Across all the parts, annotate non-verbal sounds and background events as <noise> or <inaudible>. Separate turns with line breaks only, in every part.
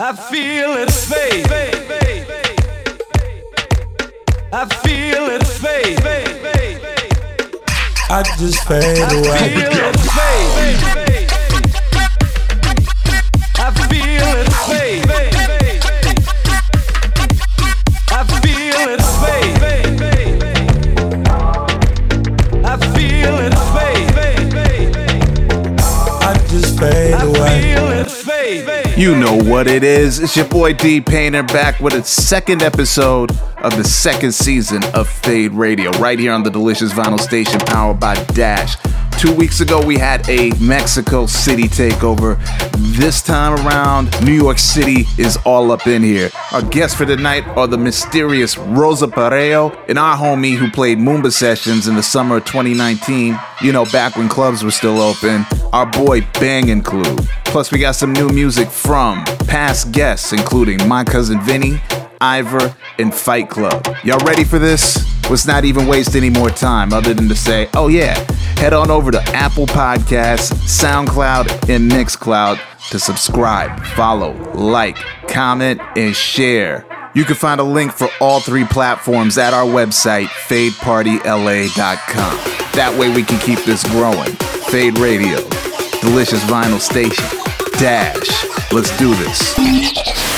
I feel it fade. I feel it fade.
I just fade away.
You know what it is. It's your boy D Painter back with a second episode of the second season of Fade Radio, right here on the delicious vinyl station powered by Dash. Two weeks ago, we had a Mexico City takeover. This time around, New York City is all up in here. Our guests for tonight are the mysterious Rosa Pareo and our homie who played Moomba sessions in the summer of 2019. You know, back when clubs were still open. Our boy Bangin' Clue. Plus, we got some new music from past guests, including my cousin Vinny, Ivor, and Fight Club. Y'all ready for this? Let's not even waste any more time other than to say, oh yeah, head on over to Apple Podcasts, SoundCloud, and Mixcloud to subscribe, follow, like, comment, and share. You can find a link for all three platforms at our website, fadepartyla.com. That way we can keep this growing. Fade Radio, Delicious Vinyl Station, Dash. Let's do this.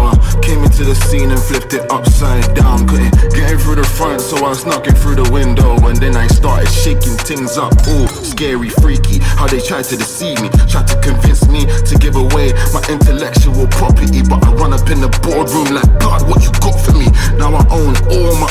came into the scene and flipped it upside down. Couldn't get in through the front, so I snuck in through the window. And then I started shaking things up. Ooh, scary, freaky. How they tried to deceive me, tried to convince me to give away my intellectual property. But I run up in the boardroom like, God, what you got for me? Now I own all my.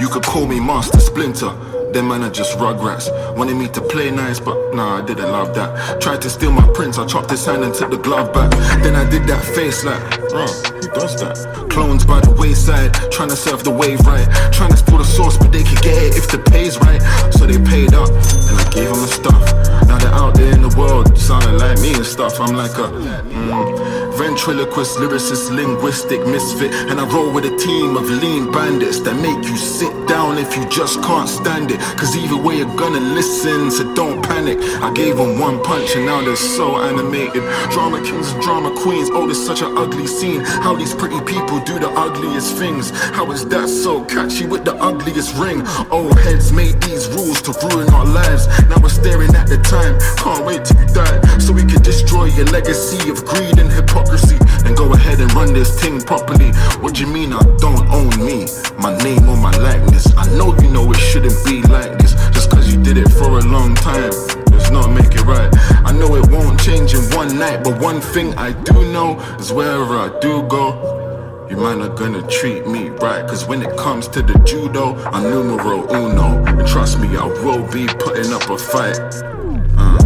You could call me Master Splinter. Them man are just rugrats. Wanted me to play nice, but nah, I didn't love that. Tried to steal my prints, I chopped his hand and took the glove back. Then I did that face like, bro, who does that? Clones by the wayside, trying to surf the wave right. Trying to steal the sauce, but they could get it if the pay's right. So they paid up, and I gave them the stuff. Now they're out there in the world, sounding like me and stuff. I'm like a mm, ventriloquist, lyricist, linguistic misfit. And I roll with a team of lean bandits that make you sit down if you just can't stand it. Cause either way you're gonna listen, so don't panic. I gave them one punch and now they're so animated. Drama kings and drama queens, oh, it's such an ugly scene. How these pretty people do the ugliest things. How is that so catchy with the ugliest ring? Old heads made these rules to ruin our lives. Now we're staring at the time, can't wait till you die. So we can destroy your legacy of greed and hypocrisy. And go ahead and run this thing properly. What do you mean I don't own me? My name or my likeness. I know you know it shouldn't be like this. Just cause you did it for a long time. Does not make it right. I know it won't change in one night, but one thing I do know is wherever I do go, you man not gonna treat me right. Cause when it comes to the judo, I'm numero uno. And trust me, I will be putting up a fight. Uh,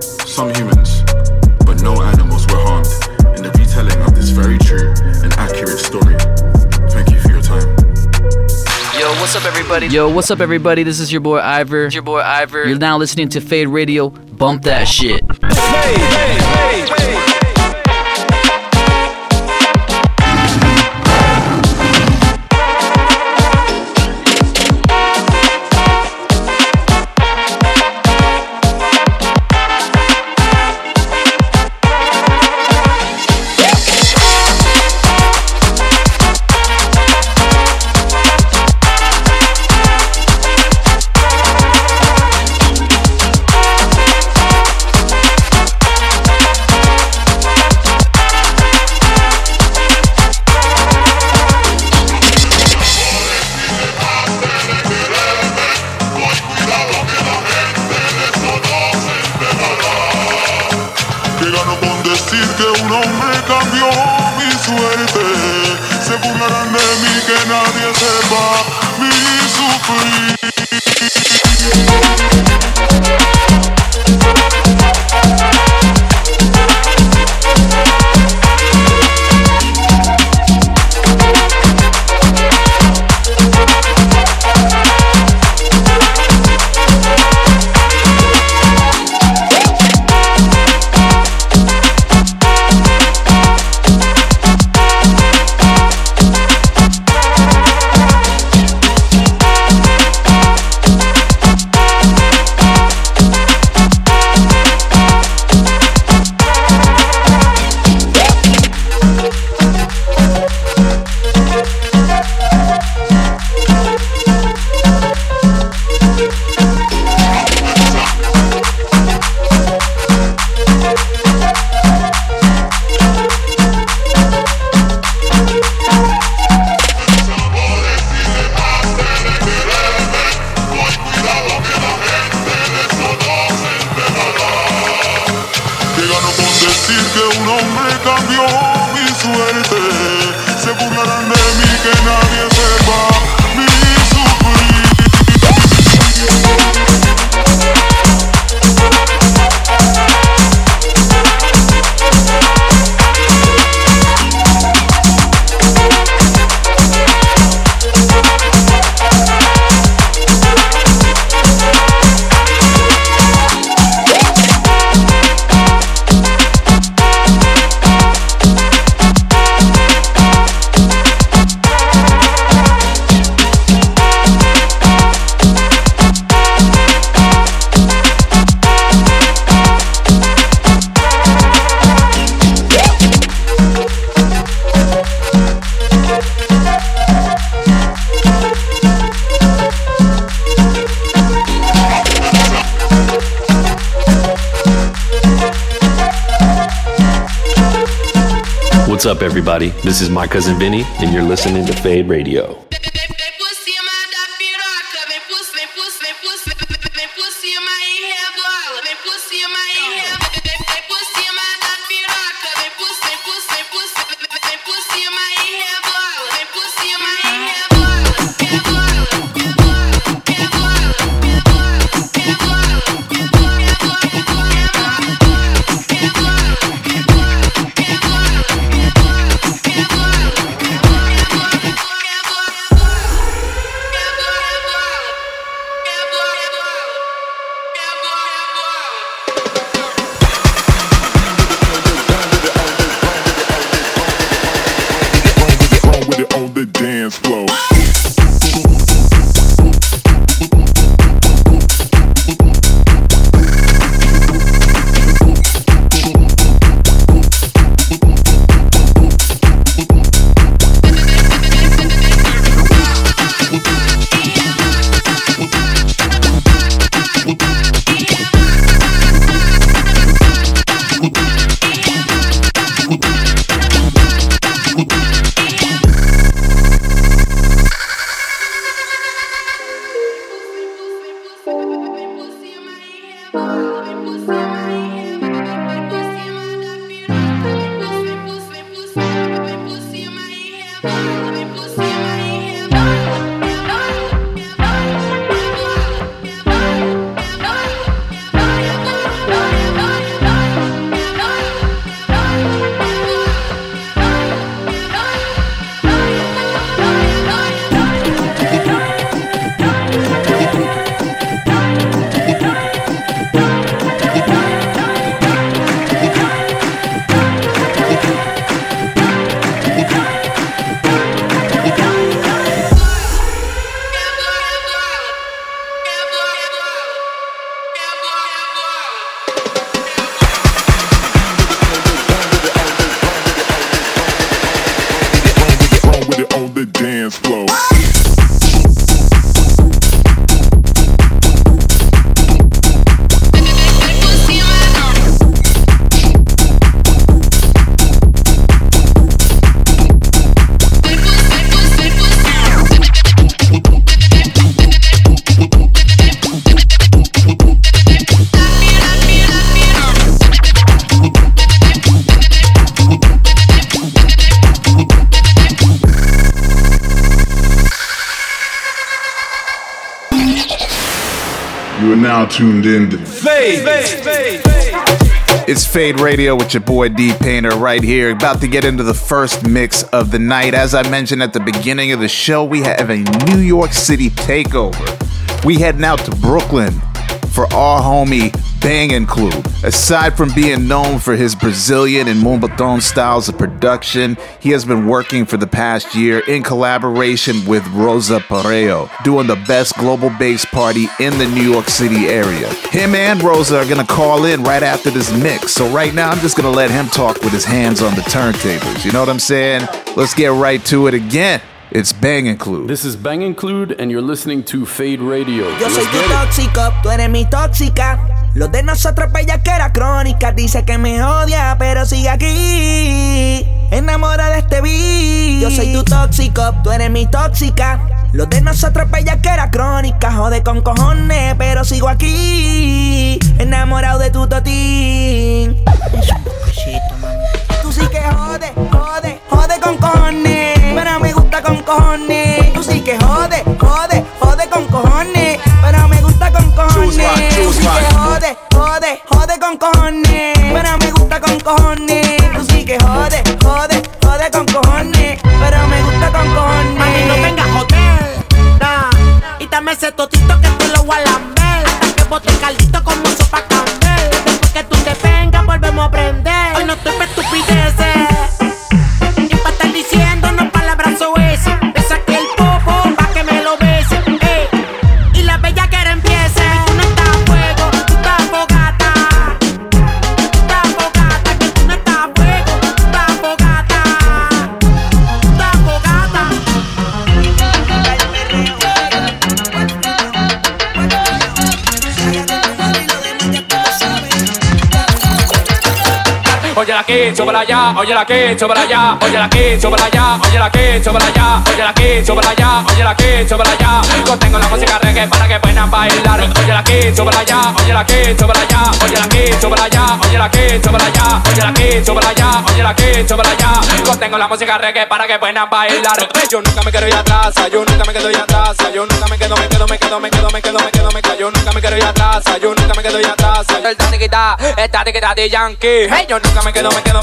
some humans, but no animals were harmed in the retelling of this very true and accurate story. Thank you for your time.
Yo, what's up, everybody? Yo, what's up, everybody? This is your boy Ivor. It's your boy Ivor. You're now listening to Fade Radio. Bump that shit.
Llegaron
This is my cousin Vinny, and you're listening to Fade Radio.
Fade
Radio with your boy D Painter right here, about to get into the first mix of the night. As I mentioned at the beginning of the show, we have a New York City takeover. We heading out to Brooklyn for our homie Bang clue. Aside from being known for his Brazilian and Moombahton styles of production, he has been working for the past year in collaboration with Rosa Pareo, doing the best global bass party in the New York City area. Him and Rosa are gonna call in right after this mix, so right now I'm just gonna let him talk with his hands on the turntables. You know what I'm saying? Let's get right to it again. It's Bang Include.
This is Bang Include, and you're listening to Fade Radio.
Yo soy
Let's
tu tóxico, tú eres mi tóxica. Lo de nosotros era crónica. Dice que me odia, pero sigue aquí. Enamora de este beat. Yo soy tu tóxico, tú eres mi tóxica. Lo de nosotros era crónica. Jode con cojones, pero sigo aquí. Enamorado de tu totín. Tú sí que jode, jode, jode con cojones. Pero me gusta
cojones. Tú sí que jode, Jode, jode, jode con cojones. Pero me gusta con cojones.
súbala
ya, óyela aquí, súbala ya, óyela aquí, súbala ya, óyela aquí, súbala ya, óyela aquí, súbala ya, óyela aquí, súbala ya. Contengo la música reggae para que puedan bailar. Óyela aquí, súbala ya, óyela aquí, súbala ya, óyela aquí, súbala ya, óyela aquí, súbala ya, óyela aquí, ya, óyela aquí, súbala ya. Contengo la música reggae para que puedan bailar. Yo nunca me quiero ir atrás, yo nunca me quedo ir atrás, yo nunca me quedo, me quedo, me quedo, me quedo, me quedo, me quedo, me quedo, yo nunca me quiero ir atrás, yo nunca me quedo ir atrás. El tatiquita, de Yankee. Yo nunca me quedo, me quedo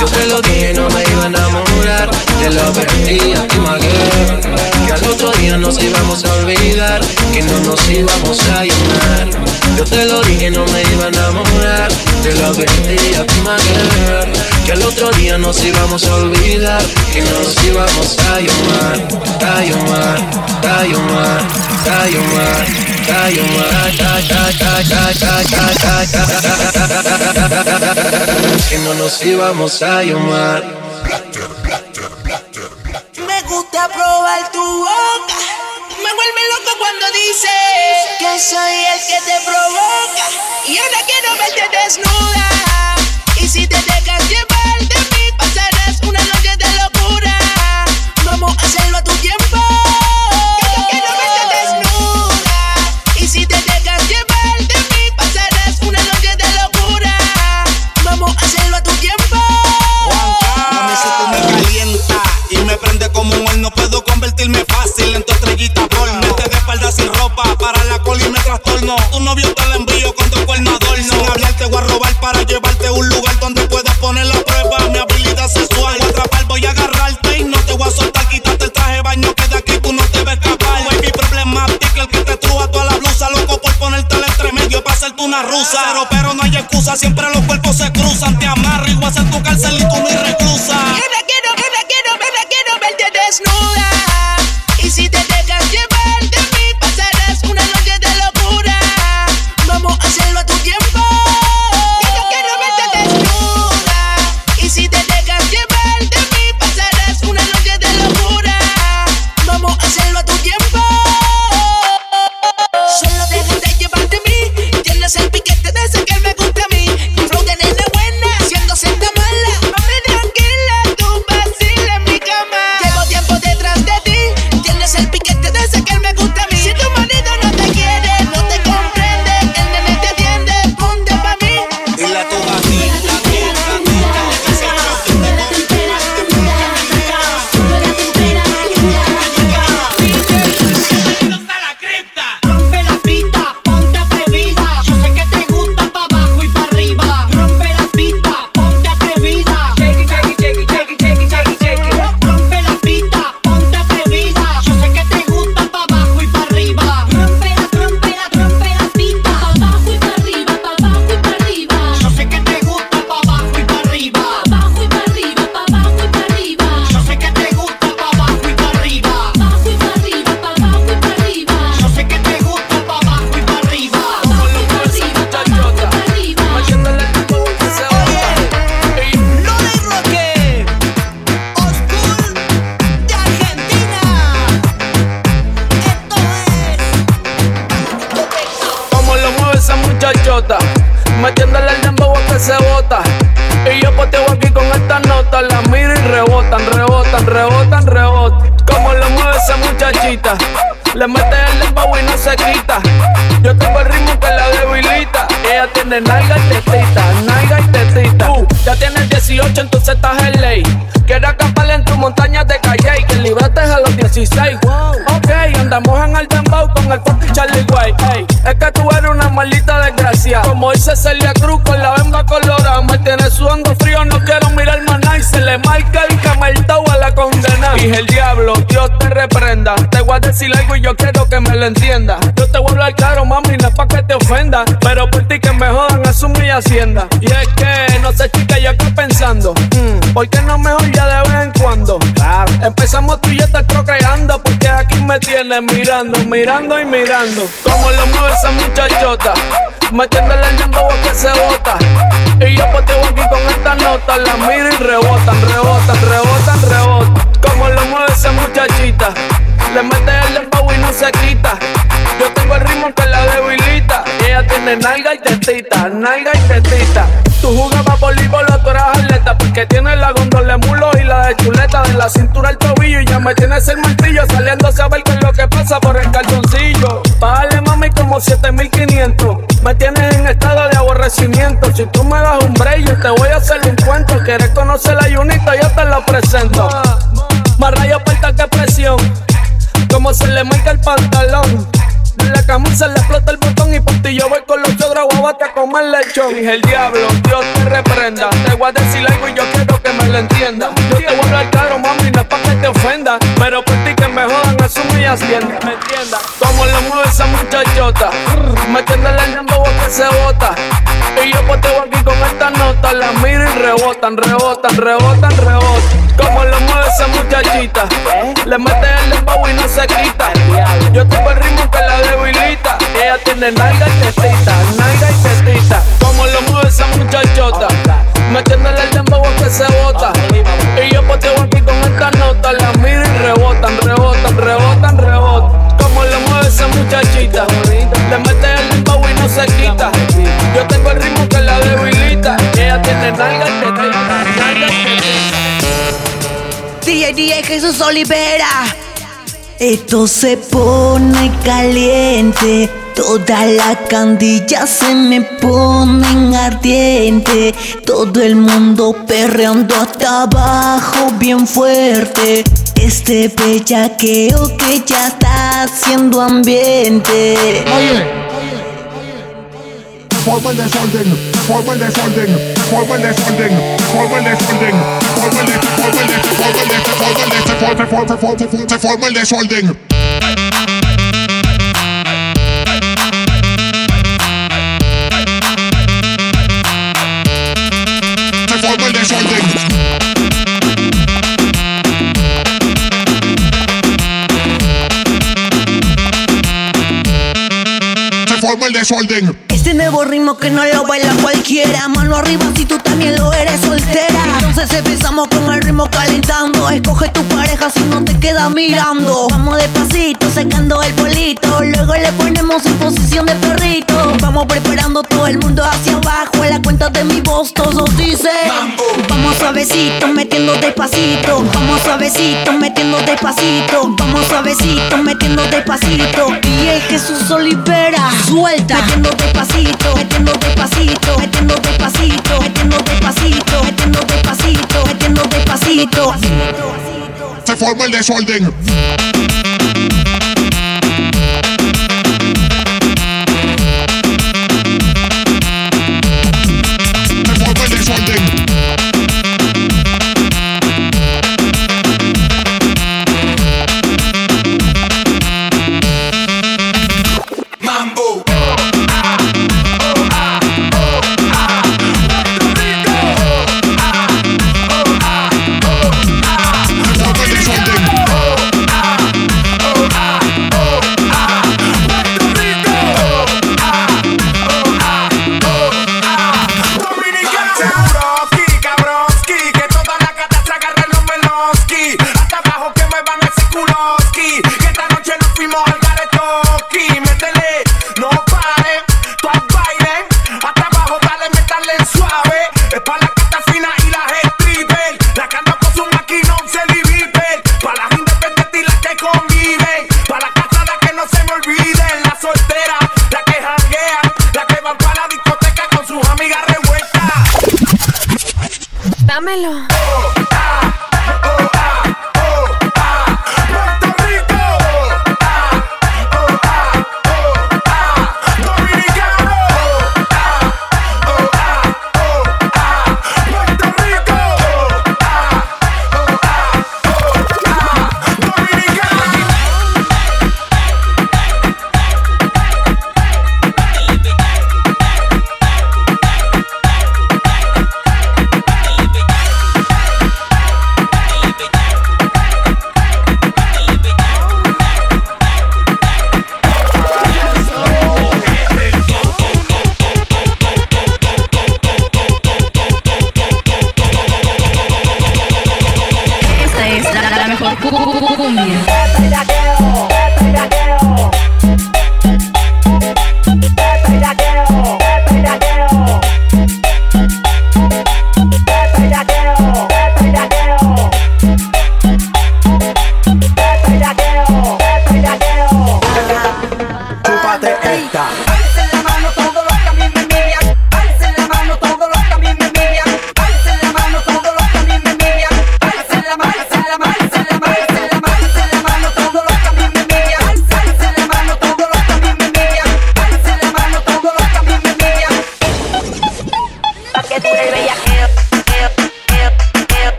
Yo
te lo dije, no me iba a enamorar, te lo perdí a ti, Maguer. Que al otro día nos íbamos a olvidar, que no nos íbamos a llenar. Yo te lo dije, no me iba a enamorar, te lo perdí a ti, Maguer. Que al otro día nos íbamos a olvidar, que no nos íbamos a llenar, a llenar, a llenar, a llenar. Que no nos íbamos a llamar
Me gusta probar tu boca. Me vuelve loco cuando dices que soy el que te provoca. Y ahora quiero verte desnuda. Y si te dejas llevar
puedo convertirme fácil en tu estrellita porno. Te de espalda sin ropa para la cola y me trastorno. Tu novio te la envío con tu cuerno adorno. Sin hablar te voy a robar para llevarte a un lugar donde puedas poner la prueba. Mi habilidad sexual. Voy atrapar, voy a agarrarte y no te voy a soltar. Quítate el traje de baño que de aquí tú no te ves escapar. Baby, problemática, el que te truja toda la blusa. Loco por ponerte el entre medio para hacerte una rusa. Pero, pero no hay excusa, siempre los cuerpos se cruzan. Te amarro y voy a hacer tu cárcel y tú mi reclusa.
Y ahora quiero, ahora quiero, ahora quiero verte desnuda. Y si te dejas
mirando, y mirando. Como lo mueve esa muchachota. Metiéndole el dembow que se bota. Y yo poteo aquí con esta nota. La miro y rebotan, rebotan, rebotan, rebotan. Como lo mueve esa muchachita. Le mete el dembow y no se quita. Yo tengo el ritmo que la debilita. Ella tiene nalga y tetita, nalga y tetita. Tú jugabas voleibol tú eras atleta Porque tienes la la de la cintura al tobillo y ya me tienes el martillo Saliendo a saber qué es lo que pasa por el calzoncillo. Págale mami como 7500 Me tienes en estado de aborrecimiento. Si tú me das un break yo te voy a hacer un cuento. Quieres conocer la yunita yo te lo presento. Más rayo falta que presión. Como se le marca el pantalón. La camisa le explota el botón y por yo voy con los ogros guabate a comer lechón. Dije el diablo, Dios te reprenda. Te voy a decir algo y yo rebotan, rebotan, rebotan, rebotan. Como lo mueve esa muchachita. Le mete el dembow y no se quita. Yo tengo el ritmo que la debilita. Ella tiene nalga y tetita, nalga y tetita. Como lo mueve esa muchachota. Metiéndole el dembow que se bota. Y yo poteo aquí con esta nota. La miro y rebotan, rebotan, rebotan, rebotan. Como lo mueve esa muchachita. Le mete el dembow y no se quita. Yo tengo el ritmo tetita.
DJ, Jesús Olivera. Esto se pone caliente. Toda la candilla se me ponen ardiente. Todo el mundo perreando hasta abajo bien fuerte. Este bellaqueo que ya está haciendo ambiente.
El desorden, forma el desorden, forma el desorden, forma el desorden, forma el desorden, formulate, formulate, formulate, formulate, formulate, Holding. El el el el.
Este nuevo ritmo que no lo baila cualquiera. Mano arriba si tú también lo eres soltera. Entonces empezamos con el ritmo calentando. Escoge tu pareja si no te queda mirando. Vamos despacito, secando el polito. Luego le ponemos en posición de perrito. Vamos preparando todo el mundo hacia abajo. A la cuenta de mi voz todos dicen. Vamos suavecito, metiendo despacito. Vamos suavecito, metiendo despacito. Vamos suavecito, metiendo despacito. Y es Jesús Olivera. Suelta. Metiendo despacito, metiendo despacito, metiendo despacito, metiendo despacito, metiendo despacito, metiendo despacito.
Se forma el desorden.
Dímelo.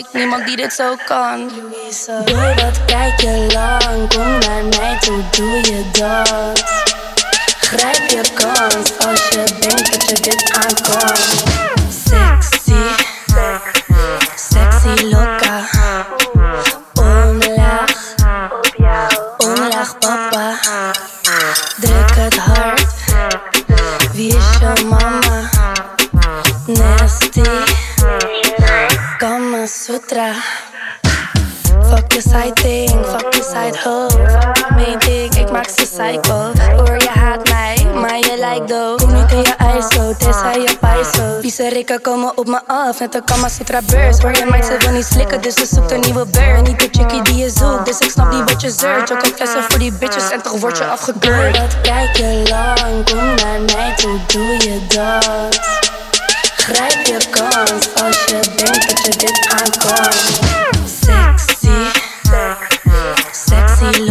ik niemand die dit zo kan. Doe wat kijk je lang, kom naar mij toe, doe je dat. Grijp je kans als je denkt dat je dit kan.
Fuck je side thing, fuck je side hoe. Fuck je main ik maak ze psycho. Hoor je haat mij, maar je lijkt dood. Kom niet in je ISO, tenzij je paiso. Vieze rikken komen op me af, net een Kama Sutra beurs. Hoor je meid, ze wil niet slikken, dus ze zoekt een nieuwe beurt. Niet de chickie die je zoekt, dus ik snap niet wat je zeurt. Je koopt flessen voor die bitches en toch word je afgekeurd. Wat kijk je lang, kom naar mij toe, doe je dat. Grab your guns, all your bank, get your dick, I'm gone. Sexy, sexy, sexy,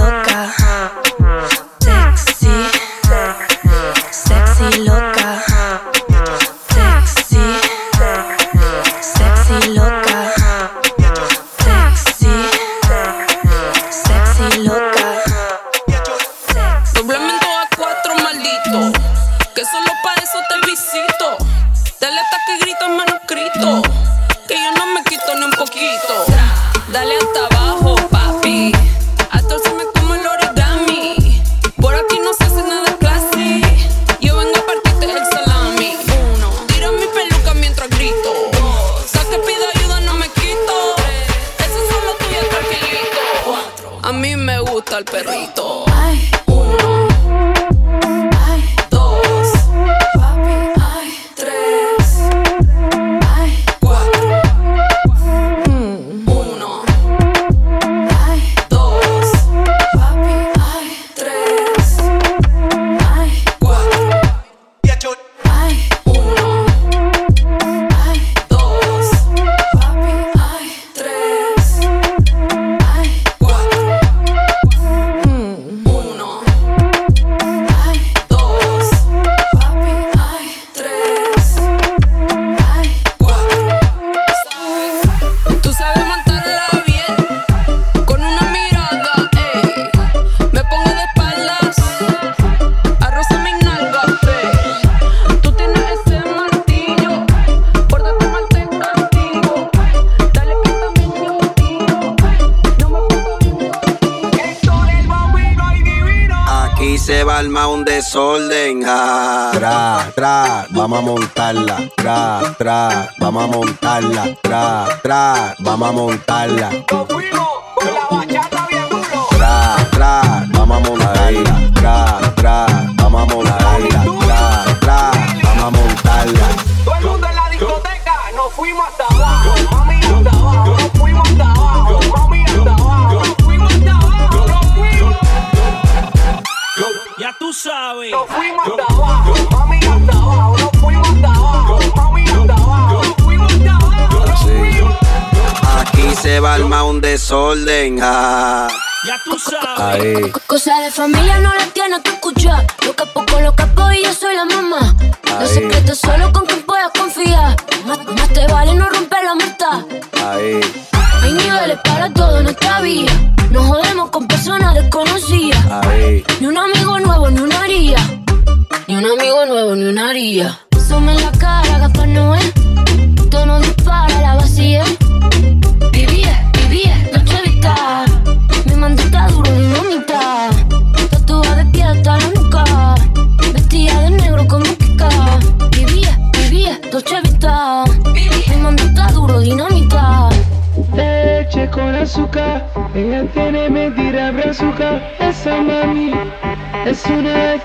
Tra, vamos a montarla. Tra, tra, vamos a montarla. Tra, tra, vamos a montarla. Tra, tra, vamos a montarla. Tra, tra, vamos a montarla. Tra, tra, vamos a montarla.
Todo el mundo en la discoteca, nos fuimos hasta abajo. Mami, hasta abajo, nos fuimos hasta abajo. Mami, hasta abajo, nos fuimos hasta abajo. Nos fuimos. Ya tú sabes. Nos fuimos hasta abajo.
Se va a armar un desorden. ja.
Ya tú sabes.
Cosa de familia no la tienes que escuchar. Lo capo con los capos y yo soy la mamá. Los
Ahí.
secretos solo con quien puedas confiar. Más, más te vale no romper la amistad.
ahí.
Hay niveles para todo en esta vida. No jodemos con personas desconocidas.
Ahí.
Ni un amigo nuevo, ni una haría. Ni un amigo nuevo, ni una haría. Some en la cara, gafas no es. Tono dispara, la vacía.
Azúcar, ella tiene mentira brazuca. Esa mami es una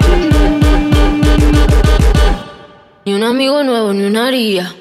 Ni un amigo nuevo, ni una haría.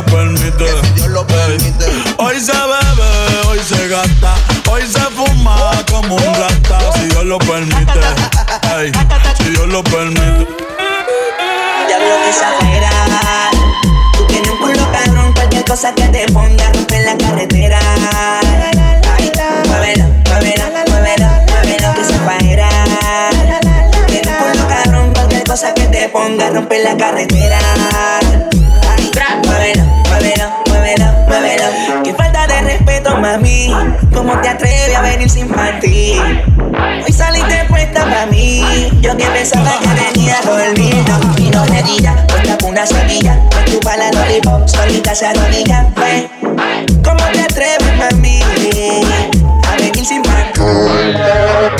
Lo permite. Si Dios lo permite. Hoy se bebe, hoy se gasta, hoy se fuma como un rata, si lo permite. Ey, si Dios lo permite.
Diablo que exagera. Tú tienes un culo cabrón, cualquier cosa que te ponga rompe la carretera. Ay, muévelo, muévelo, muévelo, muévelo que exagera. Tú tienes un culo cabrón, cualquier cosa que te ponga rompe la carretera. Mami. ¿Cómo te atreves a venir sin partir? Hoy saliste puesta para mí. Yo que pensaba que venía dormido. Vino redilla, puesta con una semilla. Me chupa la lollipop, solita se arrodilla. ¿Cómo te atreves, mami? A venir sin partir.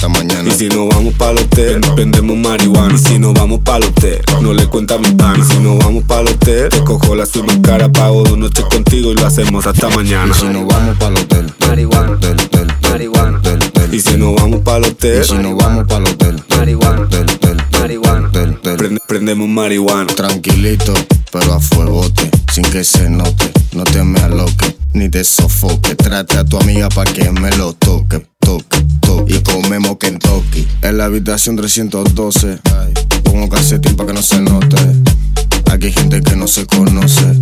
hasta mañana.
Y si nos vamos para el hotel, prendemos marihuana. Y si nos vamos para el hotel, no le cuenta mi pan. Y si nos vamos para el hotel, te cojo la suma cara, pago dos noches contigo y lo hacemos hasta mañana.
Y si nos vamos para hotel,
marihuana,
marihuana,
Y si nos vamos para el hotel,
y si nos vamos para hotel,
marihuana, marihuana.
Prende- prendemos marihuana.
Tranquilito, pero a fuegote, sin que se note. No te me aloques, ni te sofoque. Trate a tu amiga pa' que me lo toque, toque, Y comemos Kentucky. En la habitación 312, pongo calcetín pa' que no se note. Aquí hay gente que no se conoce.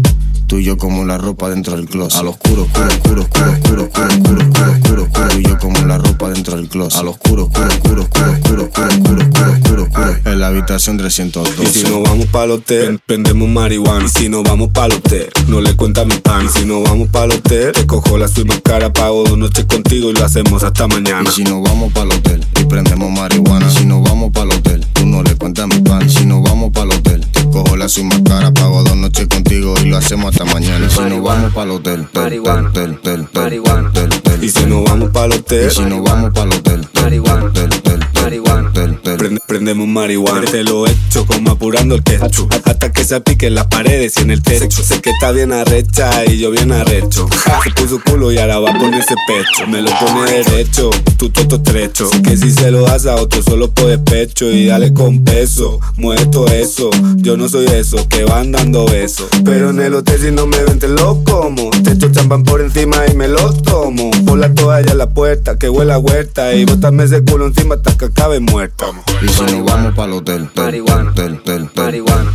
Tú y yo como la ropa dentro del closet. Al oscuro, oscuro, oscuro, oscuro, oscuro, oscuro, oscuro, oscuro, oscuro, oscuro. Tú y yo como la ropa dentro del closet. Al oscuro, oscuro, oscuro, oscuro, oscuro, oscuro, oscuro, oscuro, oscuro, oscuro. En la habitación 312.
Y si nos vamos para el hotel, prendemos marihuana. Y si nos vamos para el hotel, no le cuenta mi pan. Y si nos vamos para el hotel, te cojo la suma cara, pago dos noches contigo y lo hacemos hasta mañana.
Y si nos vamos para hotel y prendemos marihuana. Y si nos vamos para hotel, no le cuentas a mi pan. Si nos vamos para hotel, te cojo la suma cara, pago dos noches contigo y lo hacemos hasta mañana. Y si nos vamos para hotel,
Marihuana.
tel, tel, tel,
Marihuana.
tel, tel.
Y si nos vamos para el hotel,
si nos vamos para hotel,
Marihuana.
tel, tel,
Marihuana.
tel, tel.
Prende- prendemos marihuana. Te lo echo como apurando el ketchup. Hasta que se apique en las paredes y en el techo. Sé que está bien arrecha y yo bien arrecho. Se puso culo y ahora va a ponerse pecho. Me lo pone derecho, tú toto estrecho. Sé que si se lo das a otro solo por despecho. Y dale con peso, mueve todo eso. Yo no soy eso, que van dando besos. Pero en el hotel si no me ven te lo como. Te echo champán por encima y me lo tomo. Pon la toalla en la puerta, que huele a huerta. Y bótame ese culo encima hasta que acabe muerta.
Y si nos vamos para hotel, tel,
Marihuana.
tel,
Marihuana.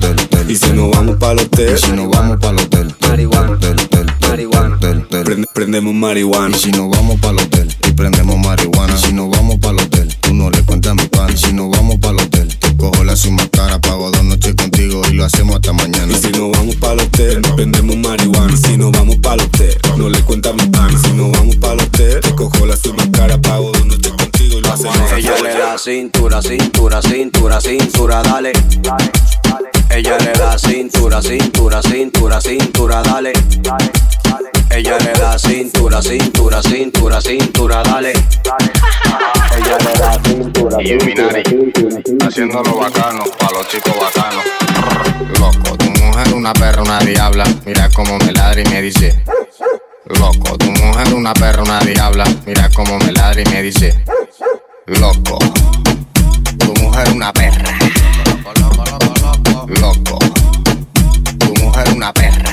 Y si nos vamos para el hotel,
si nos vamos para hotel,
Marihuana. Marihuana.
prendemos marihuana.
Y si nos vamos para hotel y prendemos marihuana. Si nos vamos para hotel, tú no le cuentas a mi pan. Si nos vamos para hotel, te cojo la suma cara, pago dos noches contigo y lo hacemos hasta mañana.
Y si nos vamos para el hotel, prendemos marihuana. Y si nos vamos para el hotel, no le cuenta mi pan. Y si nos vamos para el hotel, te cojo la suma cara, pago dos noches contigo y lo hacemos hasta
Ella le
mañana.
da cintura, cintura, cintura, cintura, dale. Ella le da cintura, cintura, cintura, cintura, dale. Ella le da cintura, cintura, cintura, cintura, dale. Ella le da cintura,
Illuminati, haciéndolo bacano, pa' los chicos bacanos. Loco, tu mujer una perra, una diabla. Mira cómo me ladra y me dice. Loco, tu mujer una perra, una diabla. Mira cómo me ladra y me dice. Loco, tu mujer una perra. Loco, tu mujer una perra.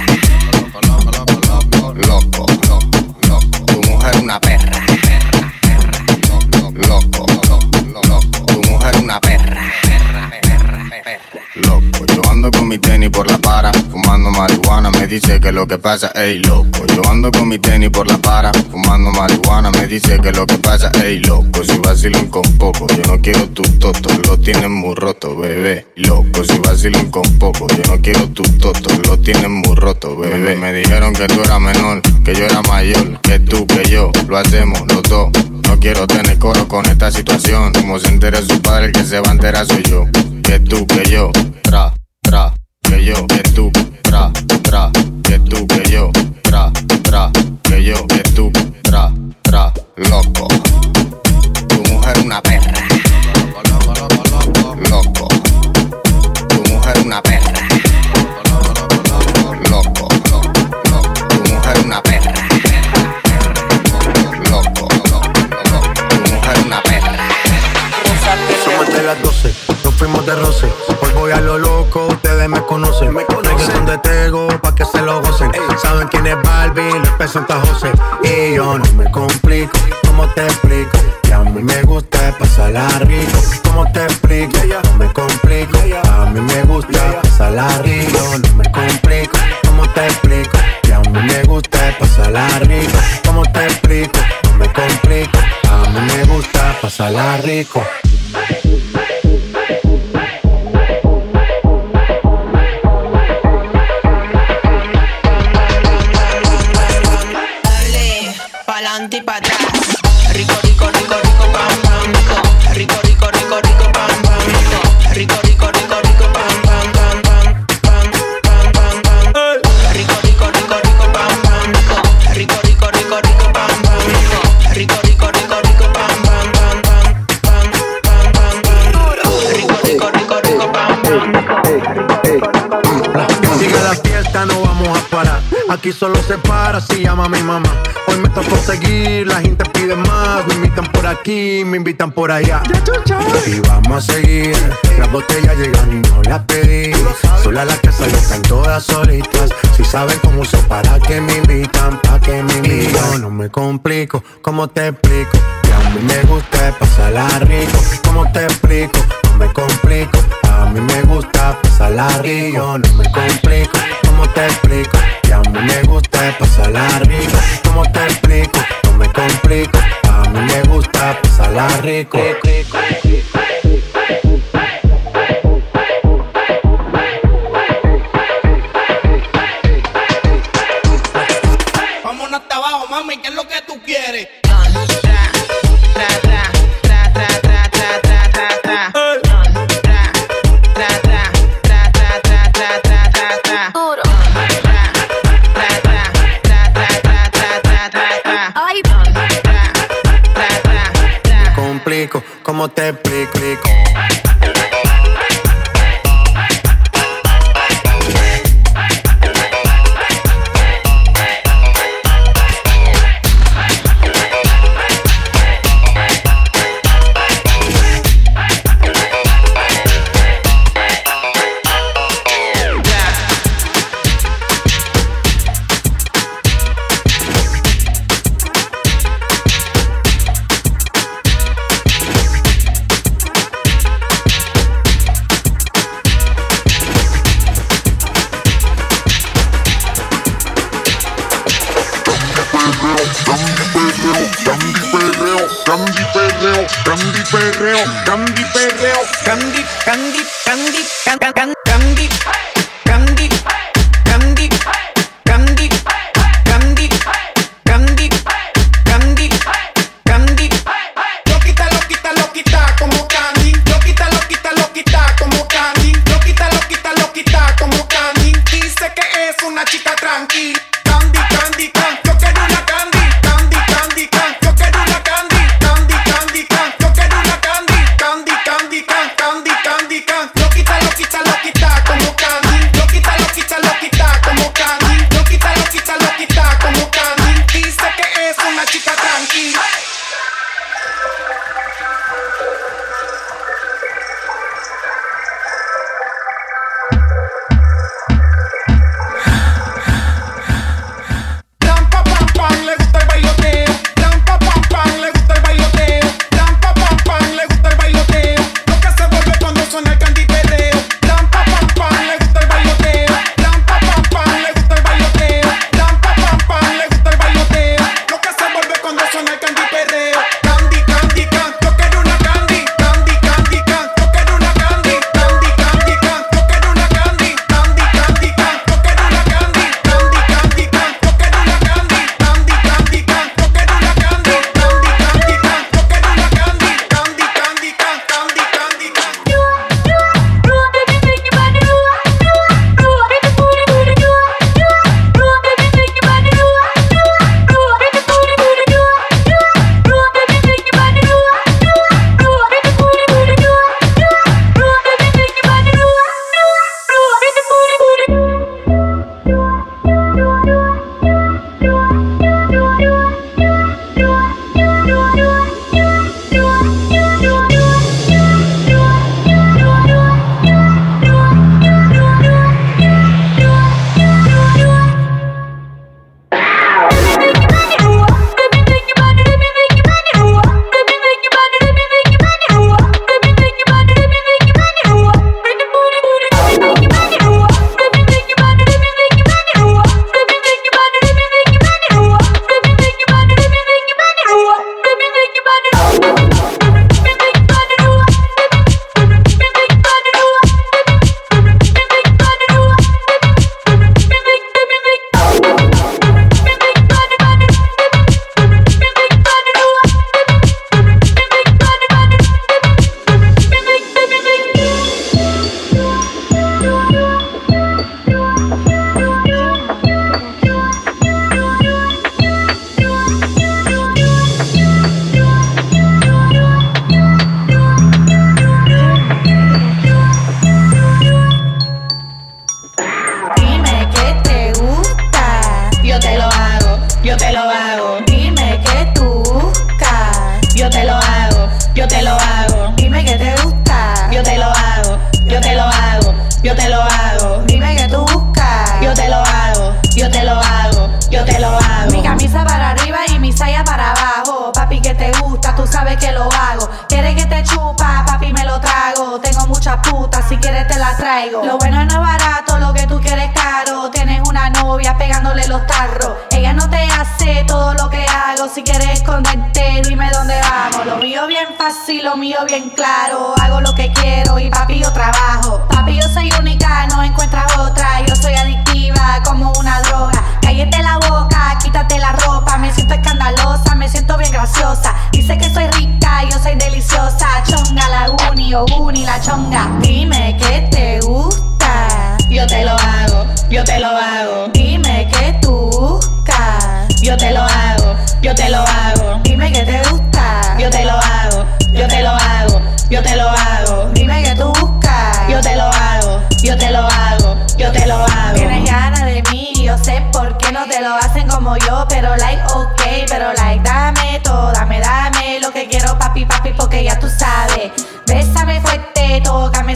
una perra. mi tenis por la para, fumando marihuana, me dice que lo que pasa, ey loco. Yo ando con mi tenis por la para, fumando marihuana, me dice que lo que pasa, ey loco. Si vacilan con poco, yo no quiero tu toto, lo tienes muy roto, bebé. Loco, si vacilan con poco, yo no quiero tu toto, lo tienes muy roto, bebé. Me dijeron que tú eras menor, que yo era mayor, que tú, que yo, lo hacemos los dos. No quiero tener coro con esta situación, como se entere su padre, el que se va a enterar soy yo, que tú, que yo, tra que yo, que tú, tra, tra, que tú, que yo.
Las botellas llegan no las pedí. Sola la casa y están todas solitas. Si saben cómo uso para que me invitan, pa' que me invitan. No me complico,
como
te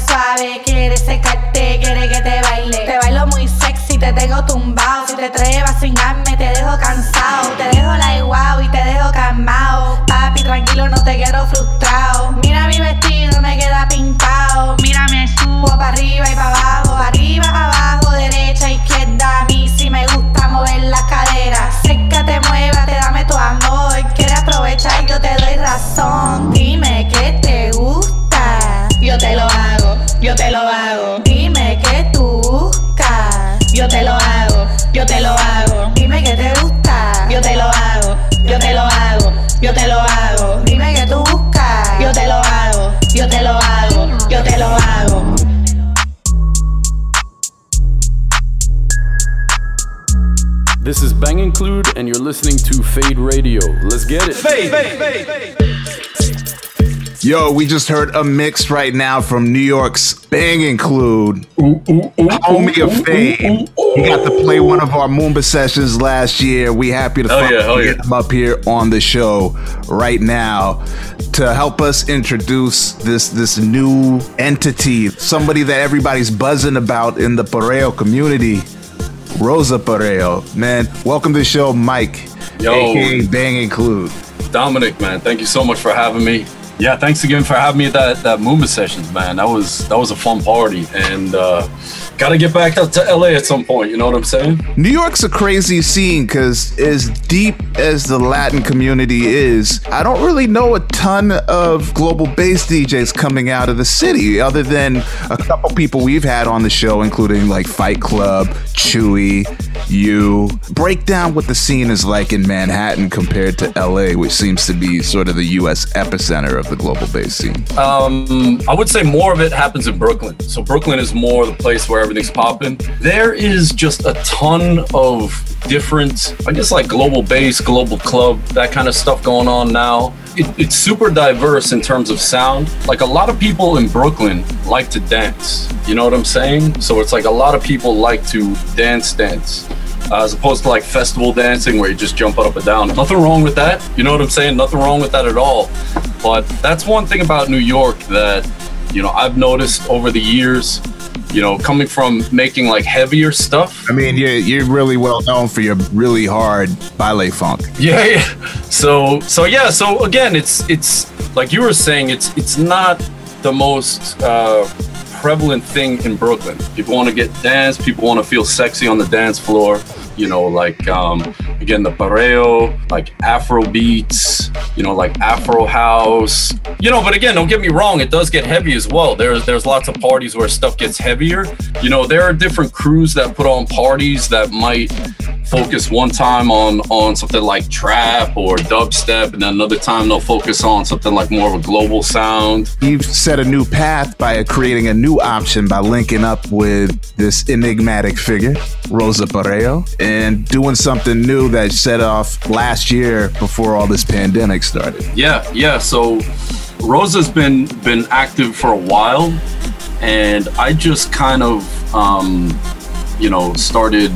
suave, quieres secarte, quieres que te baile. Te bailo muy sexy, te tengo tumbado. Si te atrevas sin darme, te dejo cansado. Te dejo like wow y te dejo calmado. Papi, tranquilo, no te quiero frustrado. Mira mi vestido, me queda pintado. Mira, me subo para arriba y para abajo, arriba, abajo, derecha, izquierda. A mí sí me gusta mover las caderas. Sécate, muévate, dame tu amor. Quieres aprovechar, yo te doy razón.
This is Bang Include, and you're listening to Fade Radio. Let's get it. Fade.
Yo, we just heard a mix right now from New York's Bang Include, homie of fame. He got to play one of our Moomba sessions last year. We happy to
Hell yeah, hell yeah.
get him up here on the show right now to help us introduce this this new entity, somebody that everybody's buzzing about in the Pareo community. Rosa Pareo, man, welcome to the show, Mike.
Yo.
aka Bang Include.
Dominic, man, thank you so much for having me. Yeah, thanks again for having me at that that Moomba sessions, man. That was that was a fun party, and uh, gotta get back up to LA at some point. You know what I'm saying?
New York's a crazy scene because, as deep as the Latin community is, I don't really know a ton of global bass DJs coming out of the city, other than a couple people we've had on the show, including like Fight Club, Chewy, you. Break down what the scene is like in Manhattan compared to LA, which seems to be sort of the US epicenter of the global bass scene.
Um, I would say more of it happens in Brooklyn. So Brooklyn is more the place where everything's popping. There is just a ton of different, I guess, like global bass, global club, that kind of stuff going on now. It, it's super diverse in terms of sound. Like a lot of people in Brooklyn like to dance. You know what I'm saying? So it's like a lot of people like to dance, dance. Uh, as opposed to like festival dancing where you just jump up and down. Nothing wrong with that. You know what I'm saying? Nothing wrong with that at all. But that's one thing about New York that, you know, I've noticed over the years, you know, coming from making like heavier stuff.
I mean, you're, you're really well known for your really hard ballet funk.
Yeah, <laughs> yeah. So so yeah, so again, it's it's like you were saying, it's it's not the most uh prevalent thing in Brooklyn. People want to get dance, people want to feel sexy on the dance floor. You know, like um again the pareo, like Afro beats, you know, like Afro house. You know, but again, don't get me wrong, it does get heavy as well. There's there's lots of parties where stuff gets heavier. You know, there are different crews that put on parties that might focus one time on on something like trap or dubstep and then another time they'll focus on something like more of a global sound
You've set a new path by creating a new option by linking up with this enigmatic figure, Rosa Pareo, and doing something new that set off last year before all this pandemic started.
yeah yeah so rosa's been been active for a while and i just kind of um you know started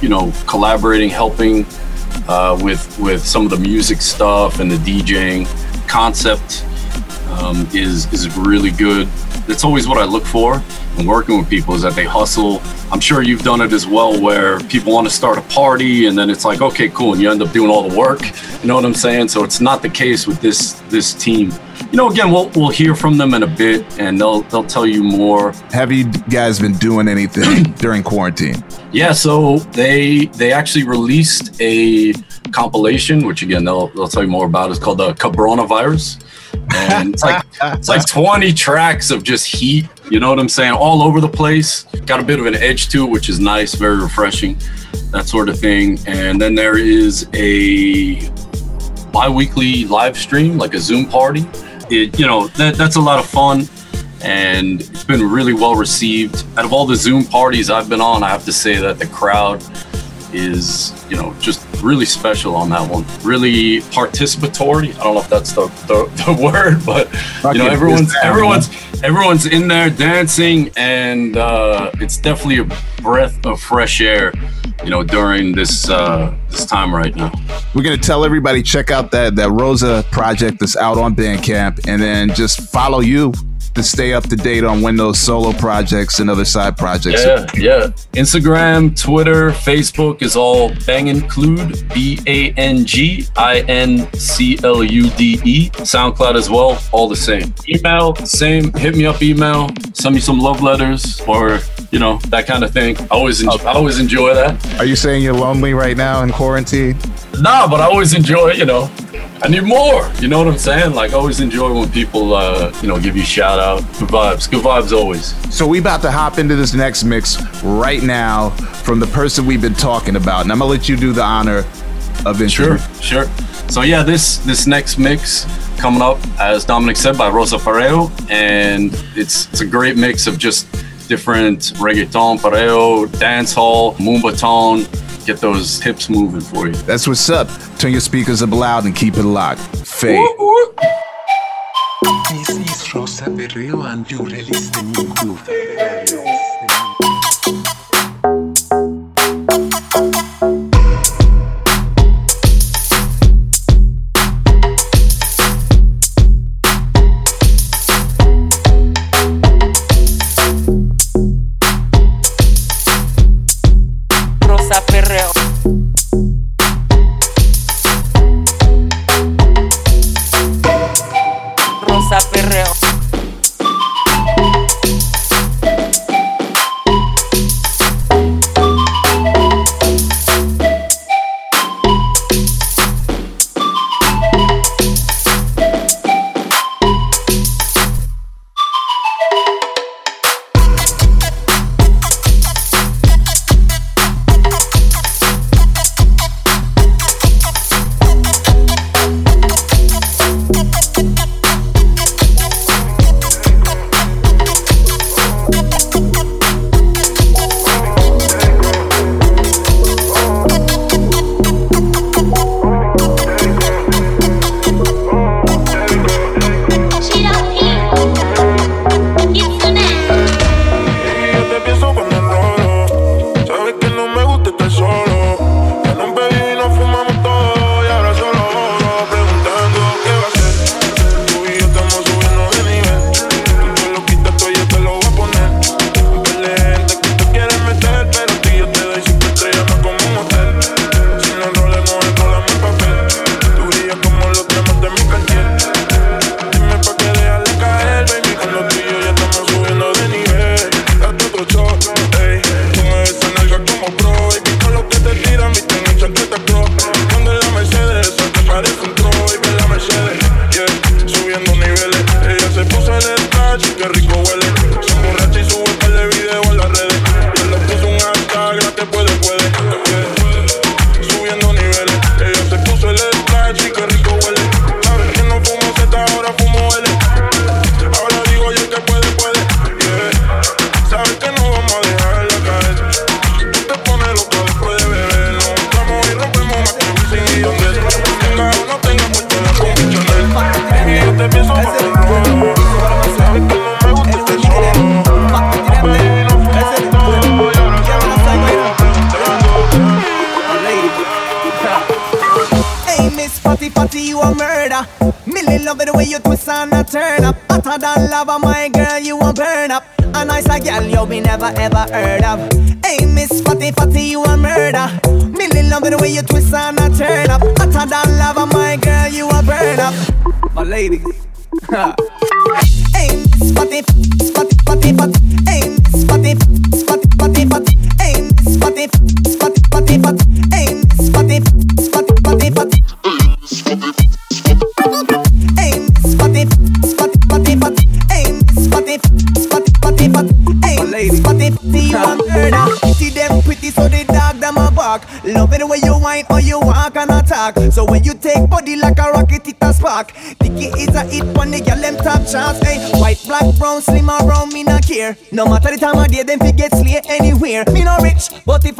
you know collaborating helping uh, with with some of the music stuff and the djing. Concept um, is is really good. That's always what i look for and working with people is that they hustle. I'm sure you've done it as well, where people want to start a party and then it's like, okay, cool, and you end up doing all the work. You know what I'm saying? So it's not the case with this this team. You know, again, we'll we'll hear from them in a bit, and they'll they'll tell you more.
Have you guys been doing anything <clears throat> during quarantine?
Yeah, so they they actually released a compilation, which again they'll they'll tell you more about. It's called the Coronavirus, and it's like it's like <laughs> 20 tracks of just heat. You know what I'm saying? All over the place. Got a bit of an edge to it, which is nice, very refreshing, that sort of thing. And then there is a bi-weekly live stream, like a Zoom party. It you know that that's a lot of fun and it's been really well received. Out of all the Zoom parties I've been on, I have to say that the crowd is, you know, just really special on that one. Really participatory. I don't know if that's the, the, <laughs> the word, but you know, everyone's everyone's everyone's in there dancing, and uh, it's definitely a breath of fresh air, you know, during this uh, this time right now.
We're gonna tell everybody check out that that Rosa project that's out on Bandcamp, and then just follow you to stay up to date on when those solo projects and other side projects.
Yeah, yeah. Instagram, Twitter, Facebook is all Bang Include, B A N G I N C L U D E. SoundCloud as well, all the same. Email, same. Hit me up, email. Send me some love letters or you know that kind of thing. I always, enjoy, I always enjoy that.
Are you saying you're lonely right now in quarantine?
Nah, but I always enjoy. You know, I need more. You know what I'm saying? Like, always enjoy when people, uh, you know, give you shout out. Good vibes. Good vibes always.
So we about to hop into this next mix right now from the person we've been talking about, and I'm gonna let you do the honor of
it.
Sure,
sure. So yeah, this this next mix coming up, as Dominic said, by Rosa Pareo, and it's it's a great mix of just different reggaeton, pareo, dancehall, moombaton. Get those hips moving for you.
That's what's up. Turn your speakers up loud and keep it locked. Fade.
This is Rosa Perreo and you're listening to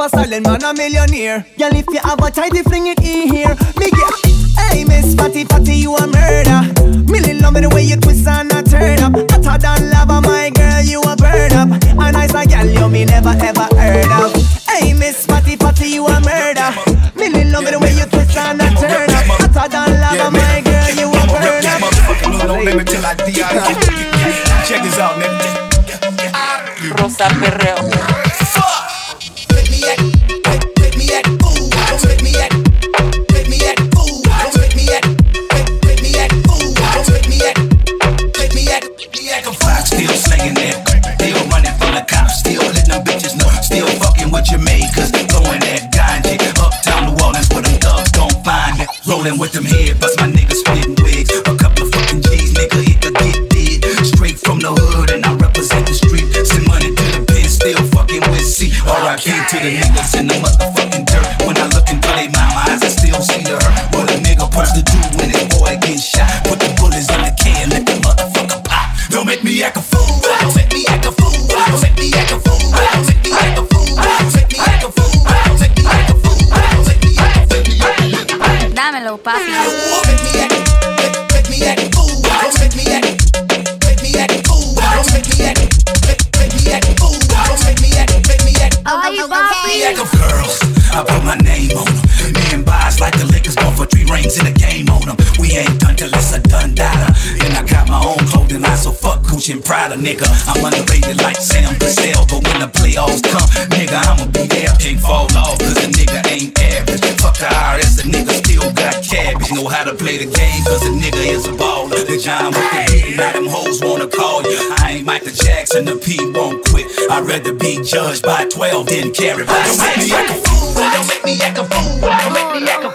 a
silent man a millionaire. Girl, if you have a tidy fling it in here.
Dámelo, papi. Ay, papi.
I put my name on them. Me and buys like the liquors going for three rings in the game on them. We ain't done till it's a done dollar. And I got my own clothing line, so fuck Gucci and Prada, nigga. I'm underrated like Sam Gazelle, but when the playoffs come, nigga, I'ma be there. Can't fall off, cause a nigga ain't average. Fuck the IRS, the nigga still got cabbage. Know how to play the game, cause the nigga is a baller. The John with the head, now them hoes wanna call you. I ain't Michael Jackson, the P won't quit. I'd rather be judged by 12 than carry. by 6. Don't make me act a fool, don't make me act a fool, don't make me act a fool.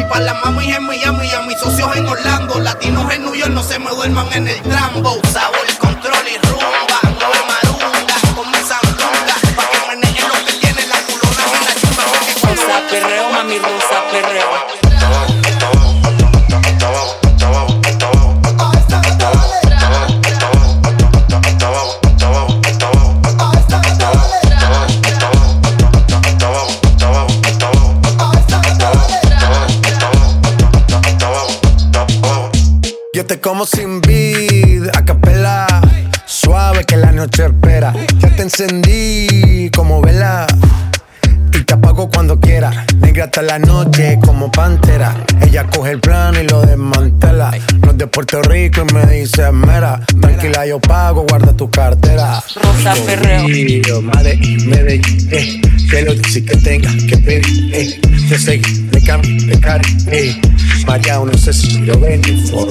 Y para
las mamas en Miami, y a mis socios en Orlando, latinos en New York, no se me duerman en el trambo. Sabor
como sin vida, a capela. Suave que la noche espera. Ya te encendí como vela. Y te apago cuando quiera. Negra hasta la noche como pantera. Ella coge el plano y lo desmantela. No es de Puerto Rico y me dice mera. Tranquila, yo pago, guarda tu cartera.
Rosa Ferreo.
Madre y Medellín. Eh, que lo que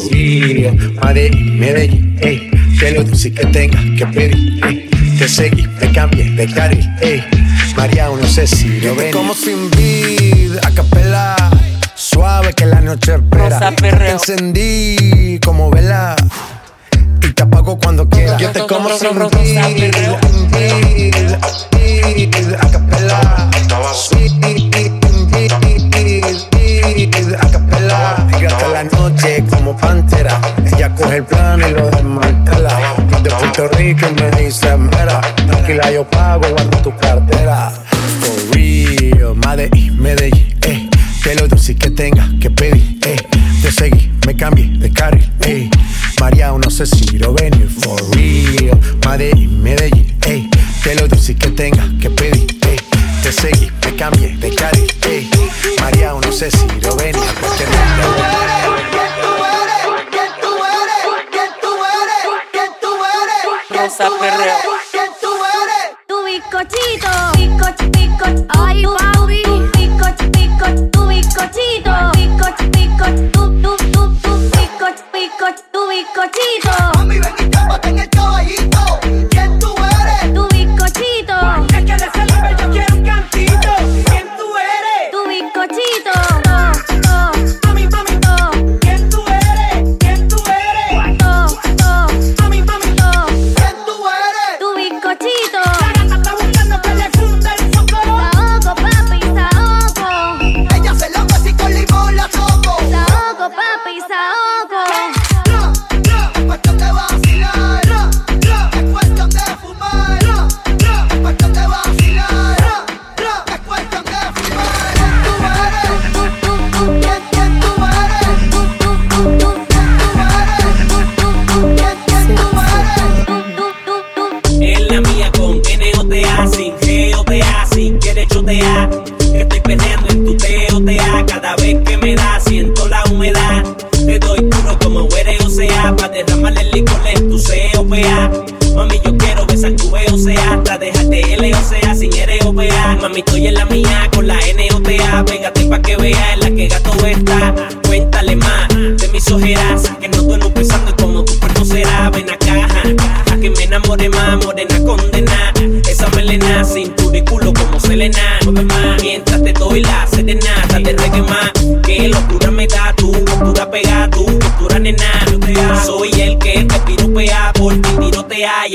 domicilio. Madrid, Medellín, ey, que lo dulce que tenga que pedir, ey, te seguí, me cambié de carril, ey, María, no sé si yo ven. Como sin vida, a capela, suave que la noche espera. Te encendí como vela. Y te apago cuando quiera. Yo te como sin vida, a capela, pantera. Ella coge el plan y lo desmantela. De Puerto Rico y me dicen, vera, tranquila yo pago, guardo tu cartera. For real, Made Medellín, eh. Que lo dulce que tenga que pedir, eh. Te seguí, me cambié de carril, eh. María, no sé si lo venir, for real. Made Medellín, eh. Que lo dulce que tenga que pedir, eh. Te seguí, me cambié de carril, eh. María, no sé si lo venir,
perreo.
Tú bizcochito, bizcochito,
ay, wow.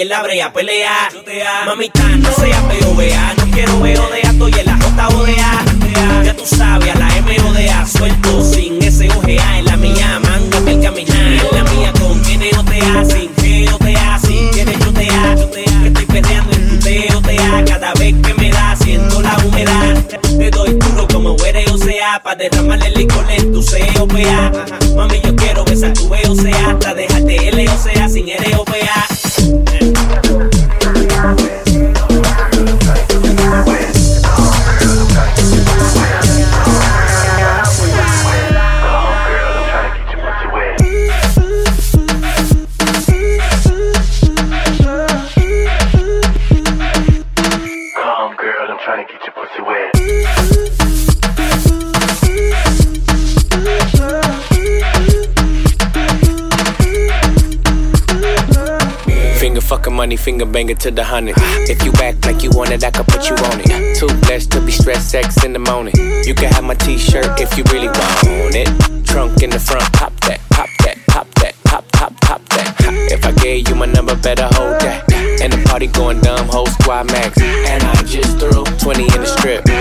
Pelea, pelea. Mamita, no sea POVA, no quiero VODA, estoy en la JODA. Ya tú sabes, a la MODA, suelto sin SOGA en la mía, mándame el caminar. En la mía con NOTA, sin GOTA, si quieres yo te. Que estoy peleando en tu TOTA, cada vez que me da, siento la humedad. Te doy duro como eres o sea, pa' derramarle el licor en tu COPA. Mami, yo quiero besar tu VOCA, hasta dejarte L o sea, sin ROPA.
Finger banger to the hundred. If you act like you want it, I could put you on it. Too blessed to be stressed, sex in the morning. You can have my t-shirt if you really want it. Trunk in the front, pop that, pop that, pop that, pop, pop, pop that. If I gave you my number, better hold that. And the party going dumb, whole squad max. And I just threw 20 in the strip.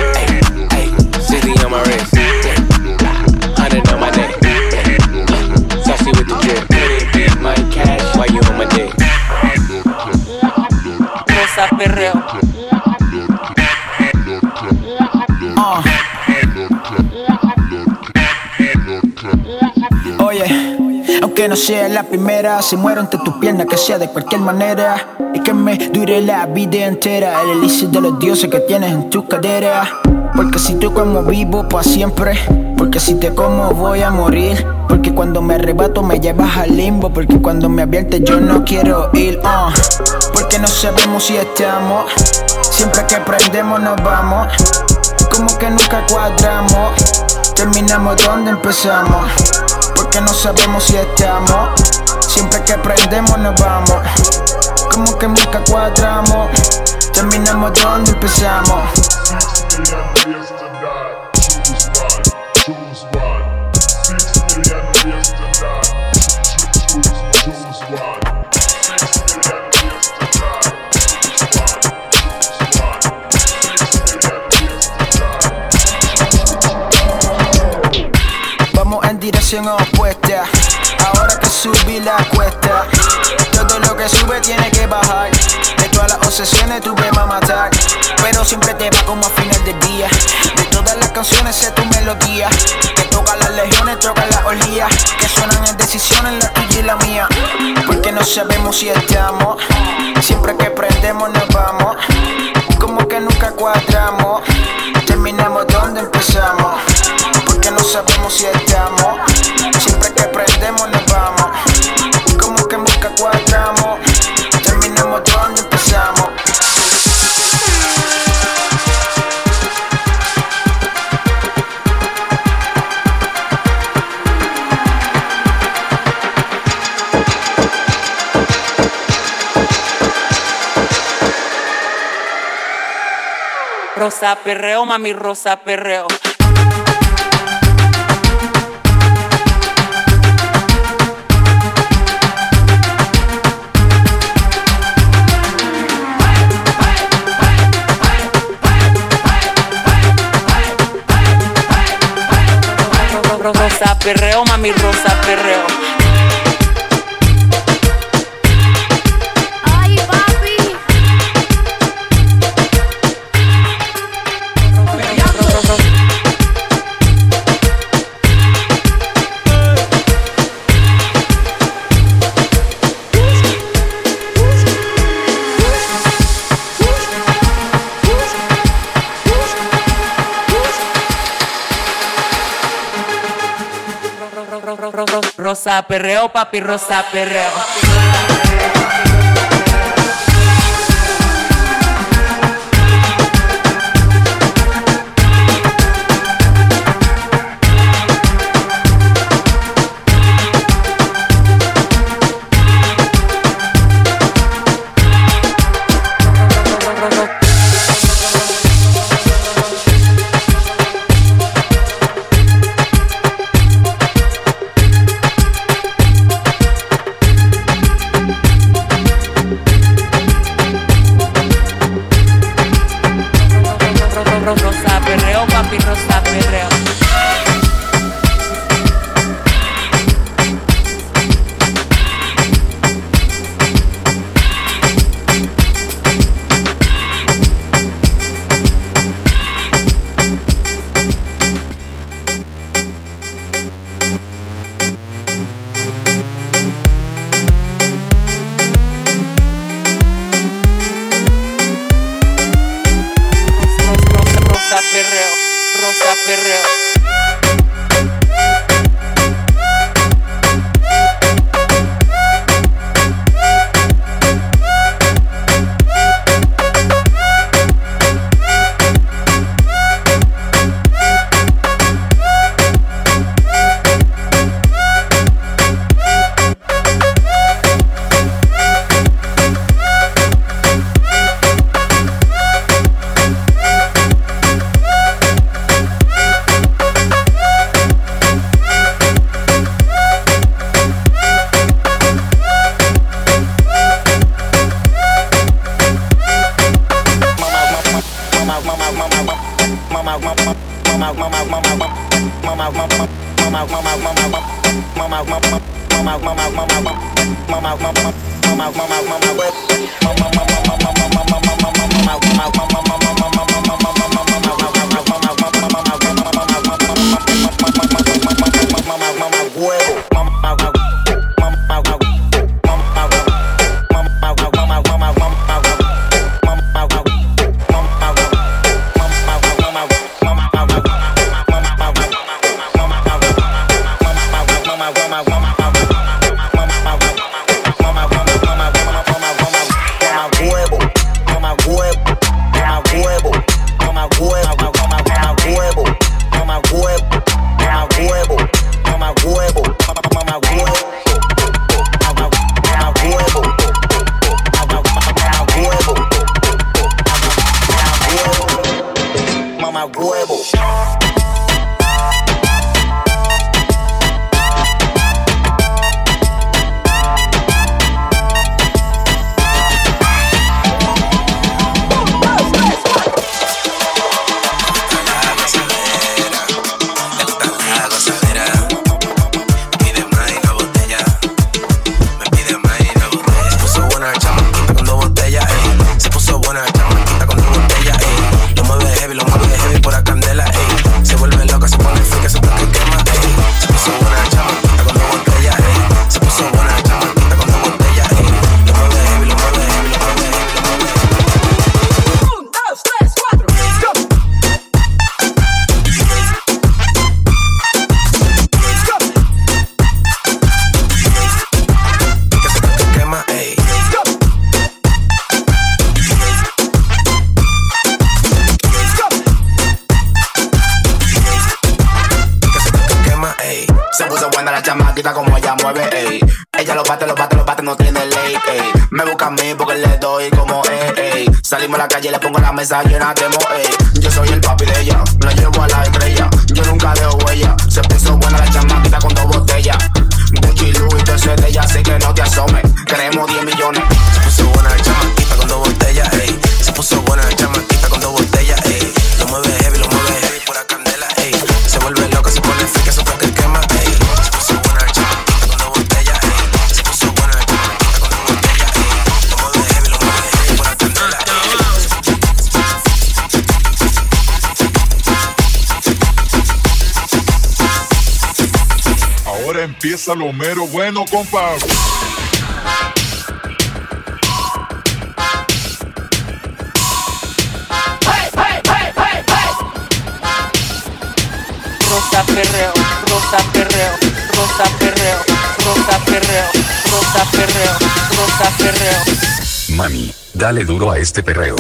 Oye, aunque no sea la primera, si muero entre tus piernas, que sea de cualquier manera. Y que me dure la vida entera, el elixir de los dioses que tienes en tu cadera. Porque si tú como vivo para siempre, porque si te como voy a morir. Porque cuando me arrebato me llevas al limbo, porque cuando me adviertes yo no quiero ir. uh. Porque no sabemos si estamos, siempre que prendemos nos vamos. Como que nunca cuadramos, terminamos donde empezamos. Porque no sabemos si estamos, siempre que prendemos nos vamos. Como que nunca cuadramos, terminamos donde empezamos. Opuesta. Ahora que subí la cuesta, todo lo que sube tiene que bajar. De todas las obsesiones vas a matar, pero siempre te va como a final del día. De todas las canciones sé tu melodía, que toca las legiones, toca las orgías, que suenan en decisiones la tuya y la mía. Porque no sabemos si estamos, siempre que prendemos nos vamos. Como que nunca cuadramos, terminamos donde empezamos. Porque no sabemos si estamos, siempre que prendemos nos vamos. Como que nunca cuadramos, terminamos donde empezamos.
Rosa Perreo, mami, Rosa Perreo.
Papi,
Rosa Perreo.
compa.
Rosa perreo, rosa perreo, rosa perreo, rosa perreo, rosa perreo, rosa perreo.
Mami, dale duro a este perreo.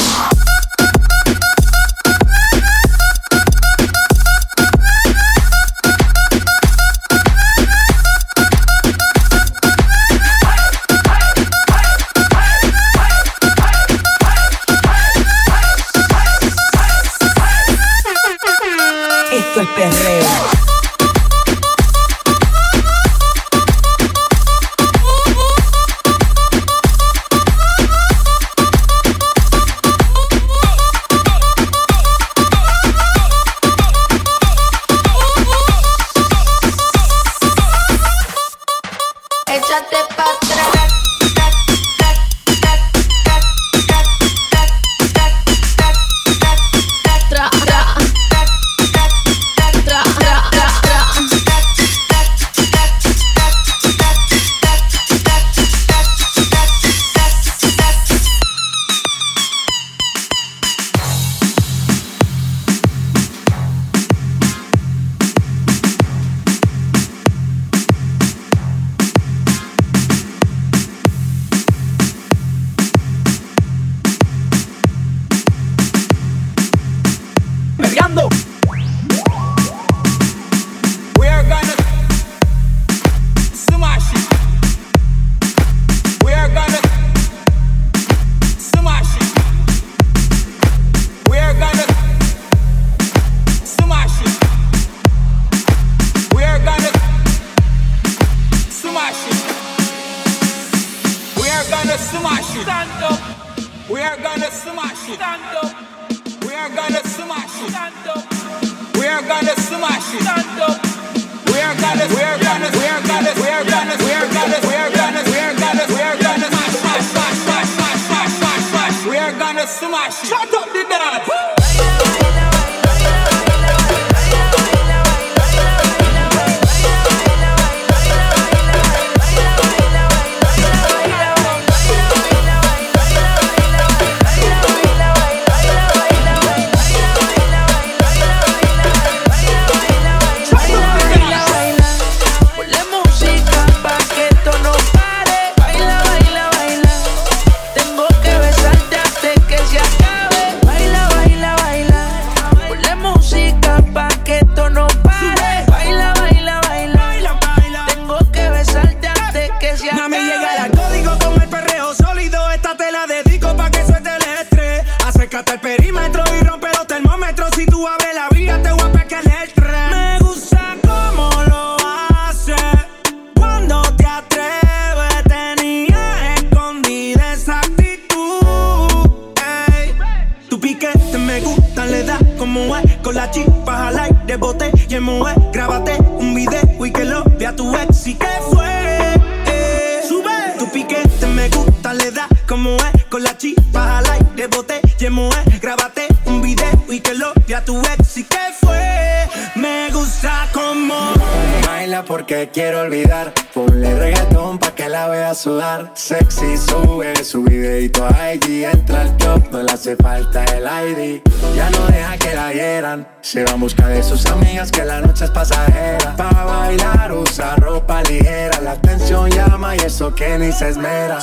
it. Stand up. We are gonna smash it. Stand
up. We are gonna smash it. Stand up. We are gonna smash it. Stand up. We are gonna, we are gonna, we are gonna, we are gonna, we are gonna, we are gonna, we are gonna, we are gonna smash, smash, smash, smash, smash, smash, smash, smash. We are
gonna smash it. Shut up the dance.
y
se esmera.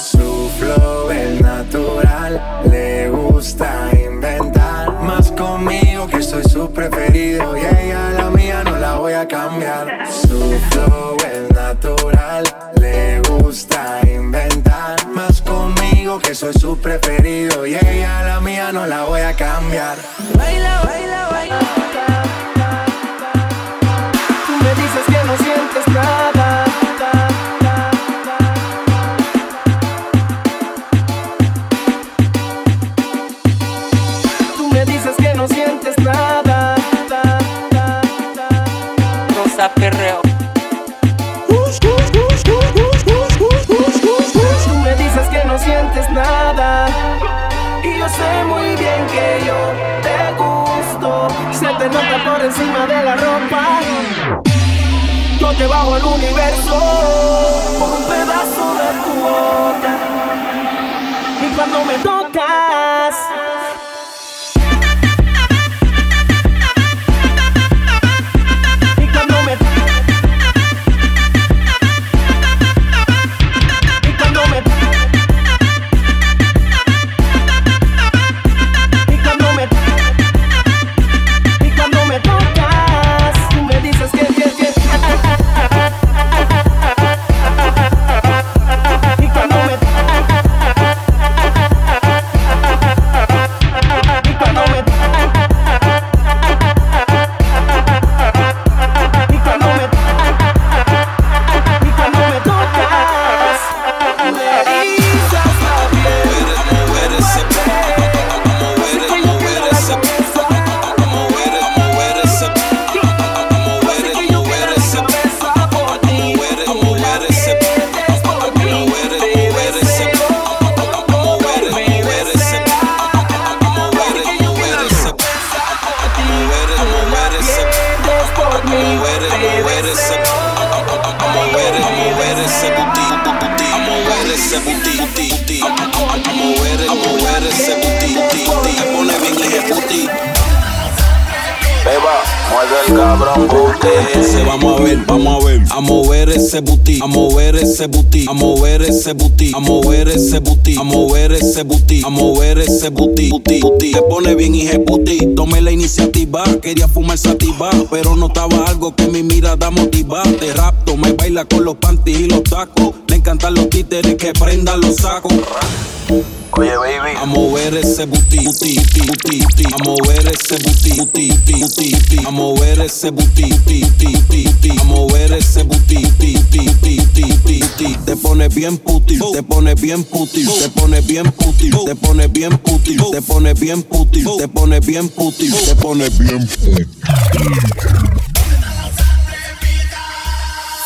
a
mover ese booty, a mover ese booty, a mover ese booty, a mover ese booty, a mover ese booty, booty, booty. Se pone bien y puti, tomé la iniciativa, quería fumar sativa, pero notaba algo que mi mirada motiva. Te rapto, me baila con los panties y los tacos, le encantan los títeres que prendan los sacos.
Oye, baby.
A mover ese buti, buti, buti, buti, A mover ese buti, buti, buti, buti, A mover ese buti, buti, buti, buti, A mover ese buti, buti, buti, buti, buti, Te pone bien puti, te pone bien puti, te pone bien puti, te pone bien puti, te pone bien puti, te pone bien puti, te pone bien puti.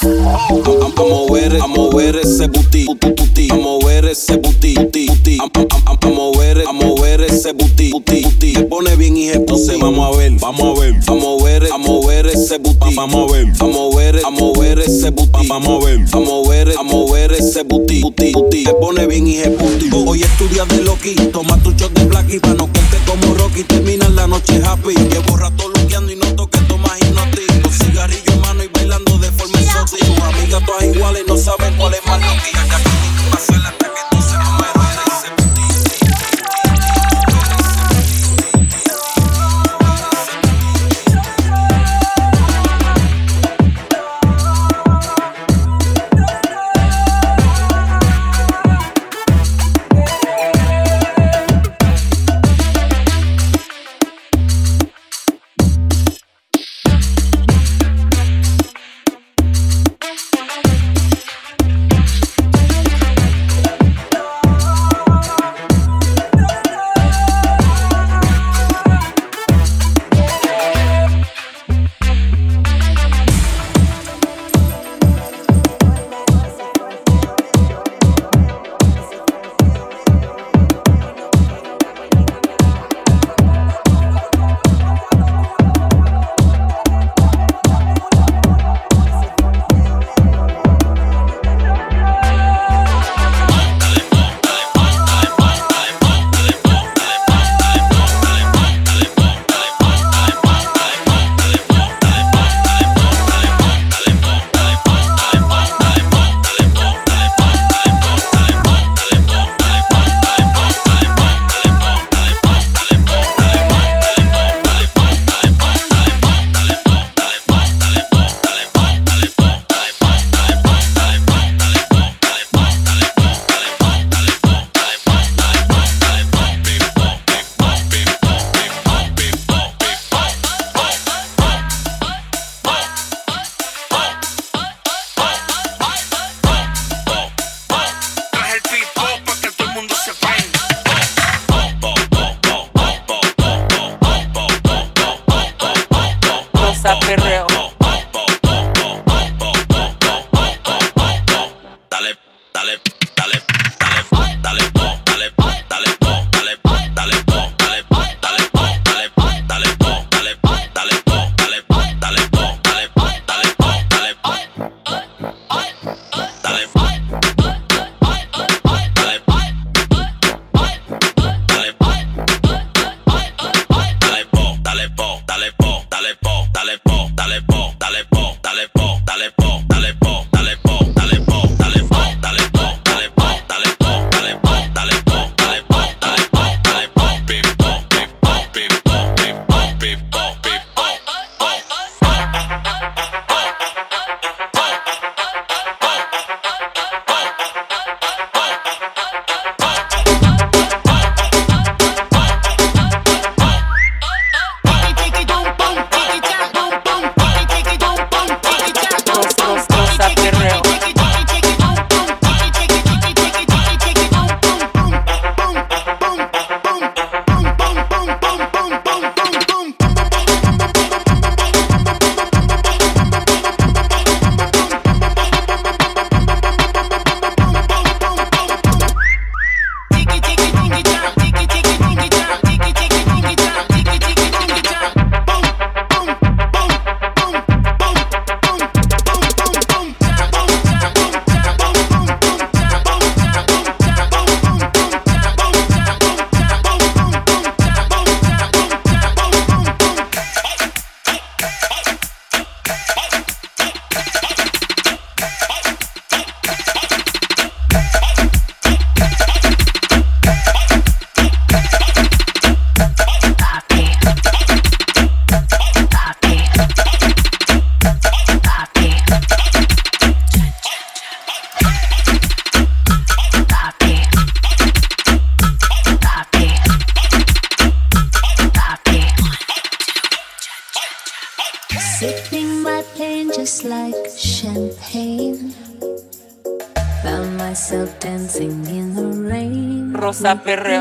A, a- mover, a mover ese booty, booty. A mover ese booty. A, mover, a mover ese booty. Se pone bien y entonces vamos a ver, vamos a ver. A mover, a mover ese booty, vamos a ver. A mover, a mover ese booty, vamos a ver. A mover, a mover ese booty. Se pone bien y booty. Hoy estudias de Loki, toma tu shot de Blacky pa' no quedarte como Rocky. Termina la noche happy. Llevo rato luqueando y noto que tomas hipnotic. Un cigarrillo en mano y bailando de forma exótica. Amigas todas iguales no saben cuál es más que hacer hasta
Perreo.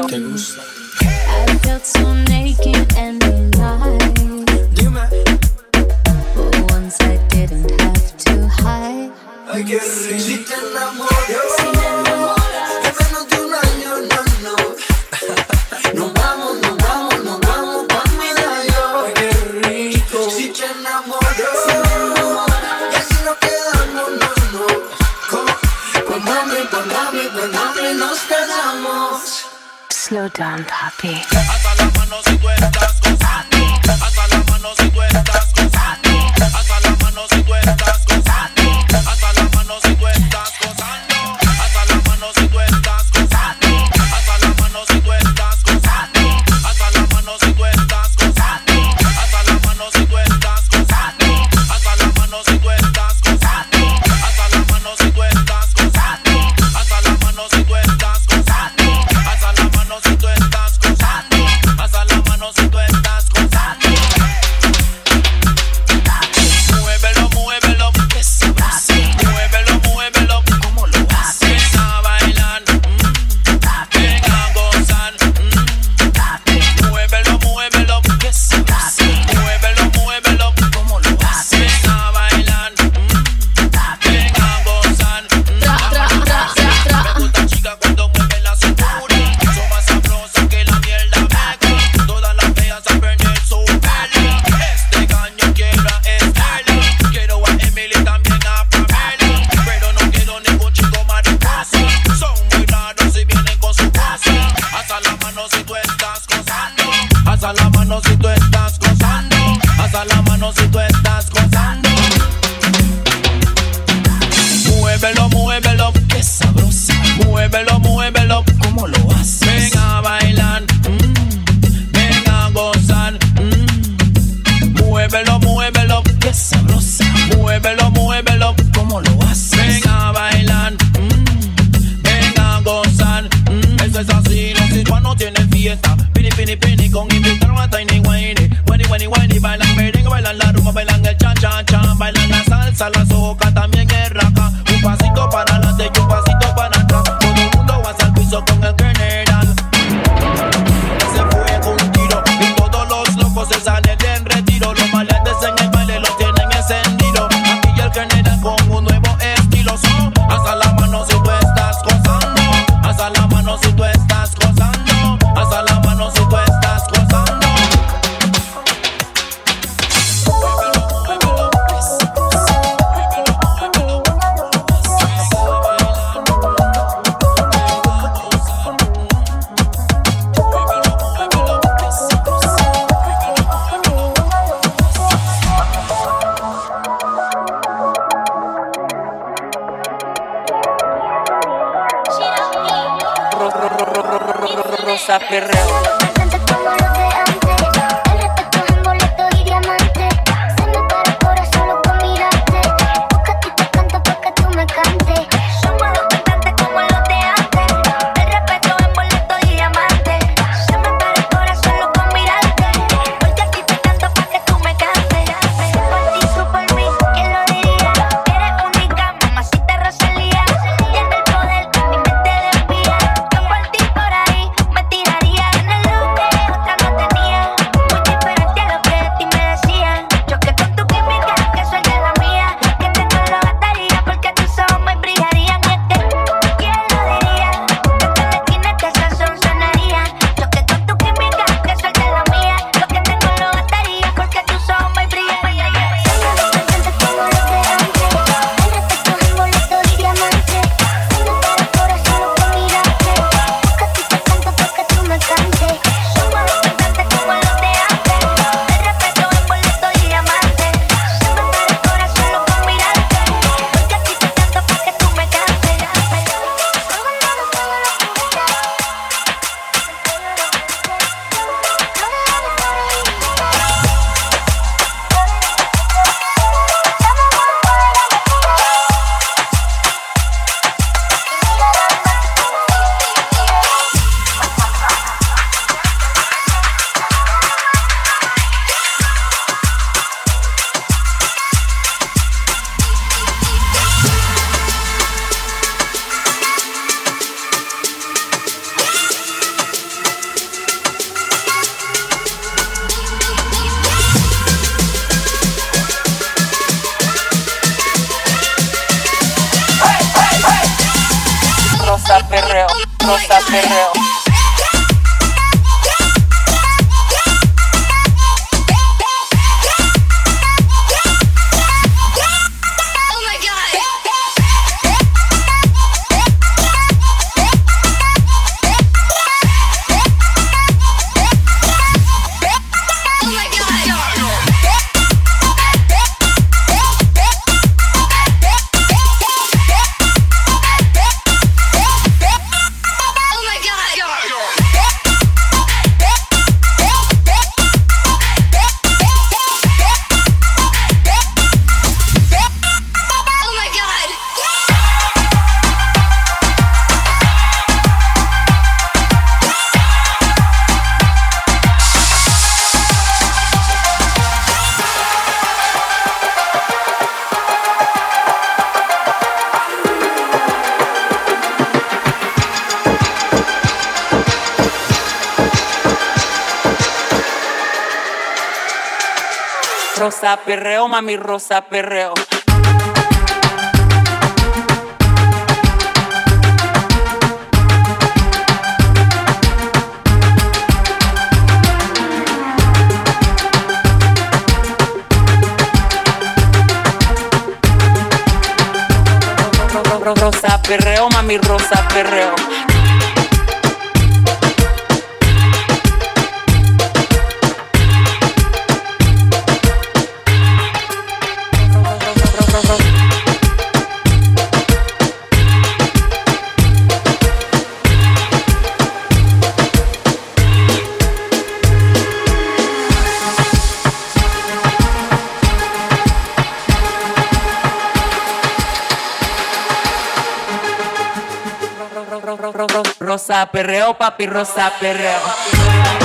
Perreo,
mami,
rosa perreo. Rosa perreo, mami, rosa perreo. Rosa perreo, papi, rosa perreo.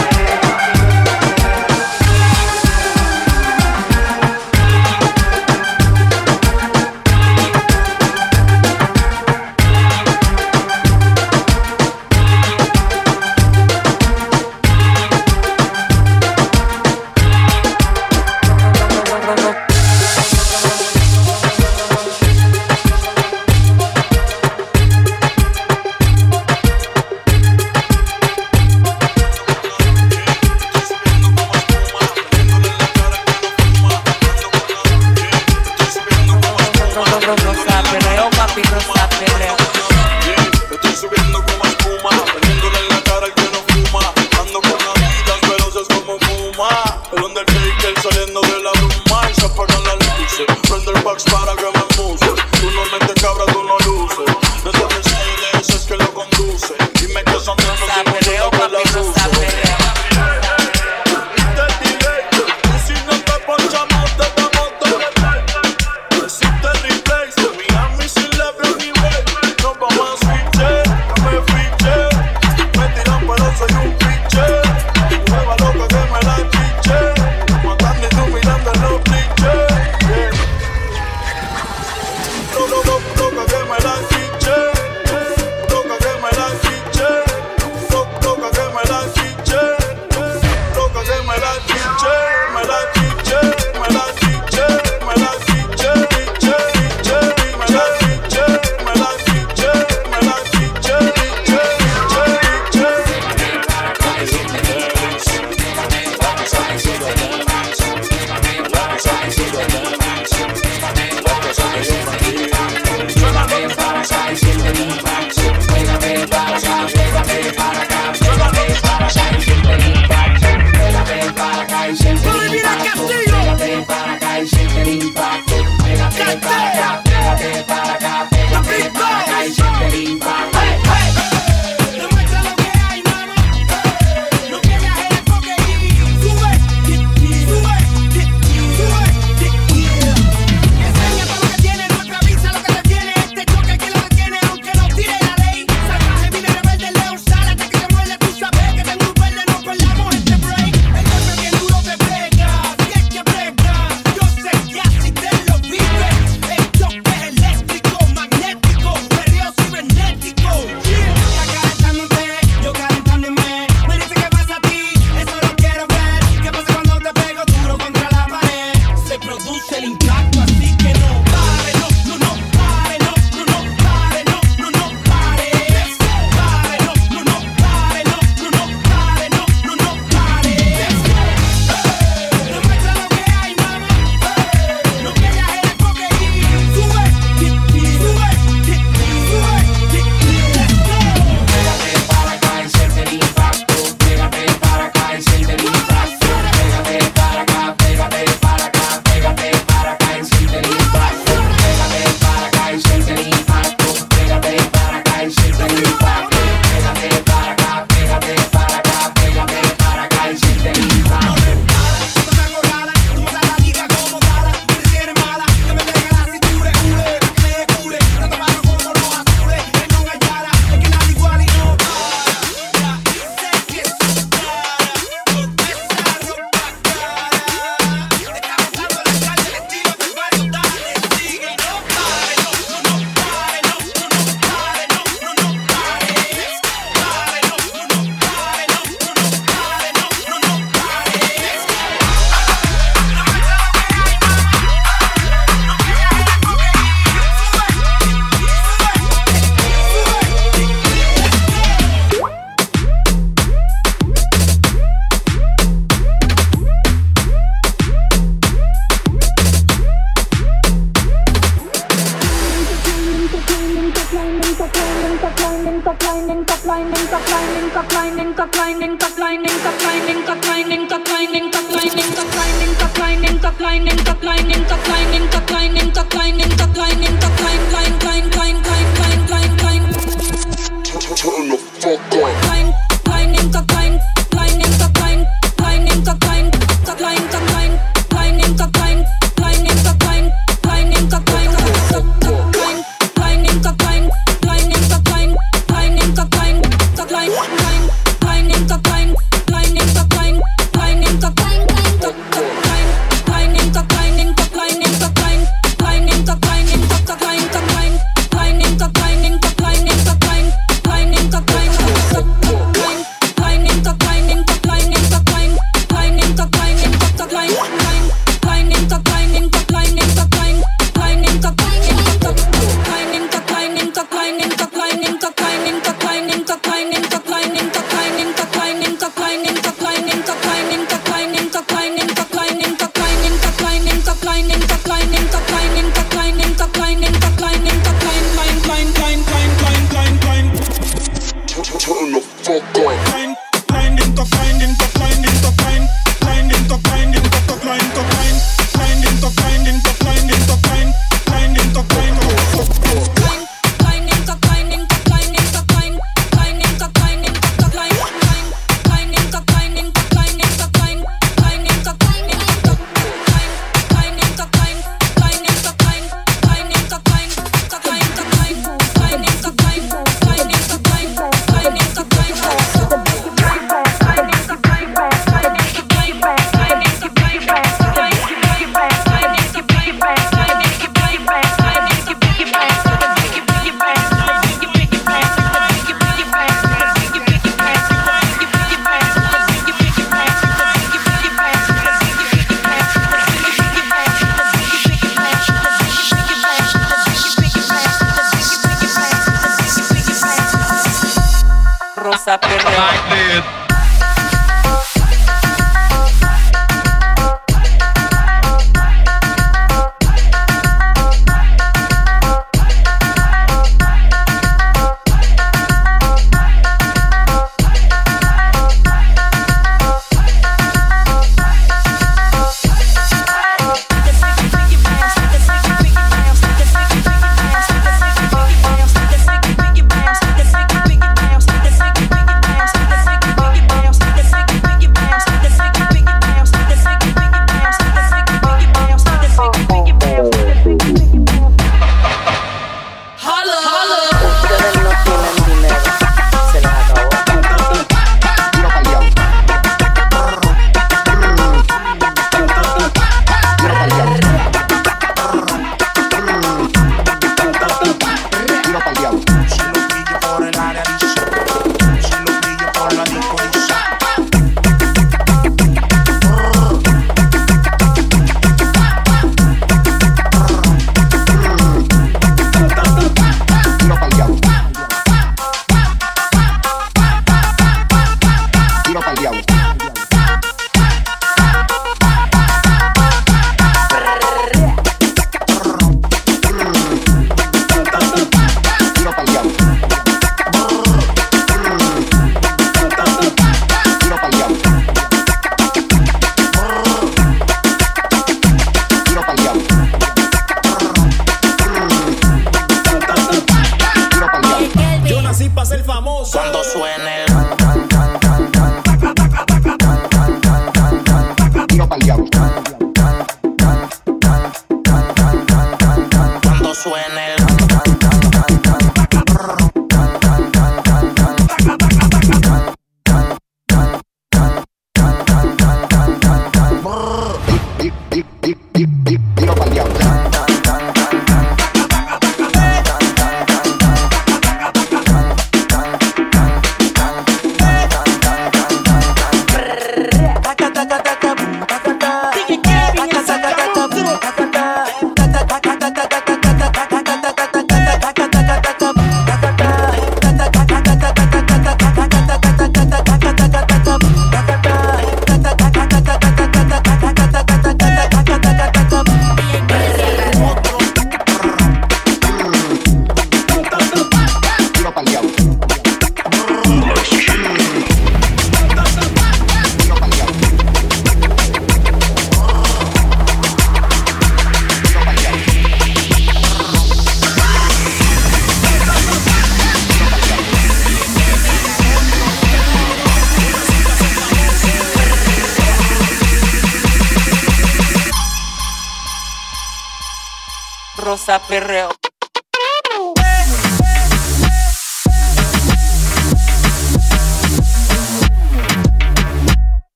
Perreo.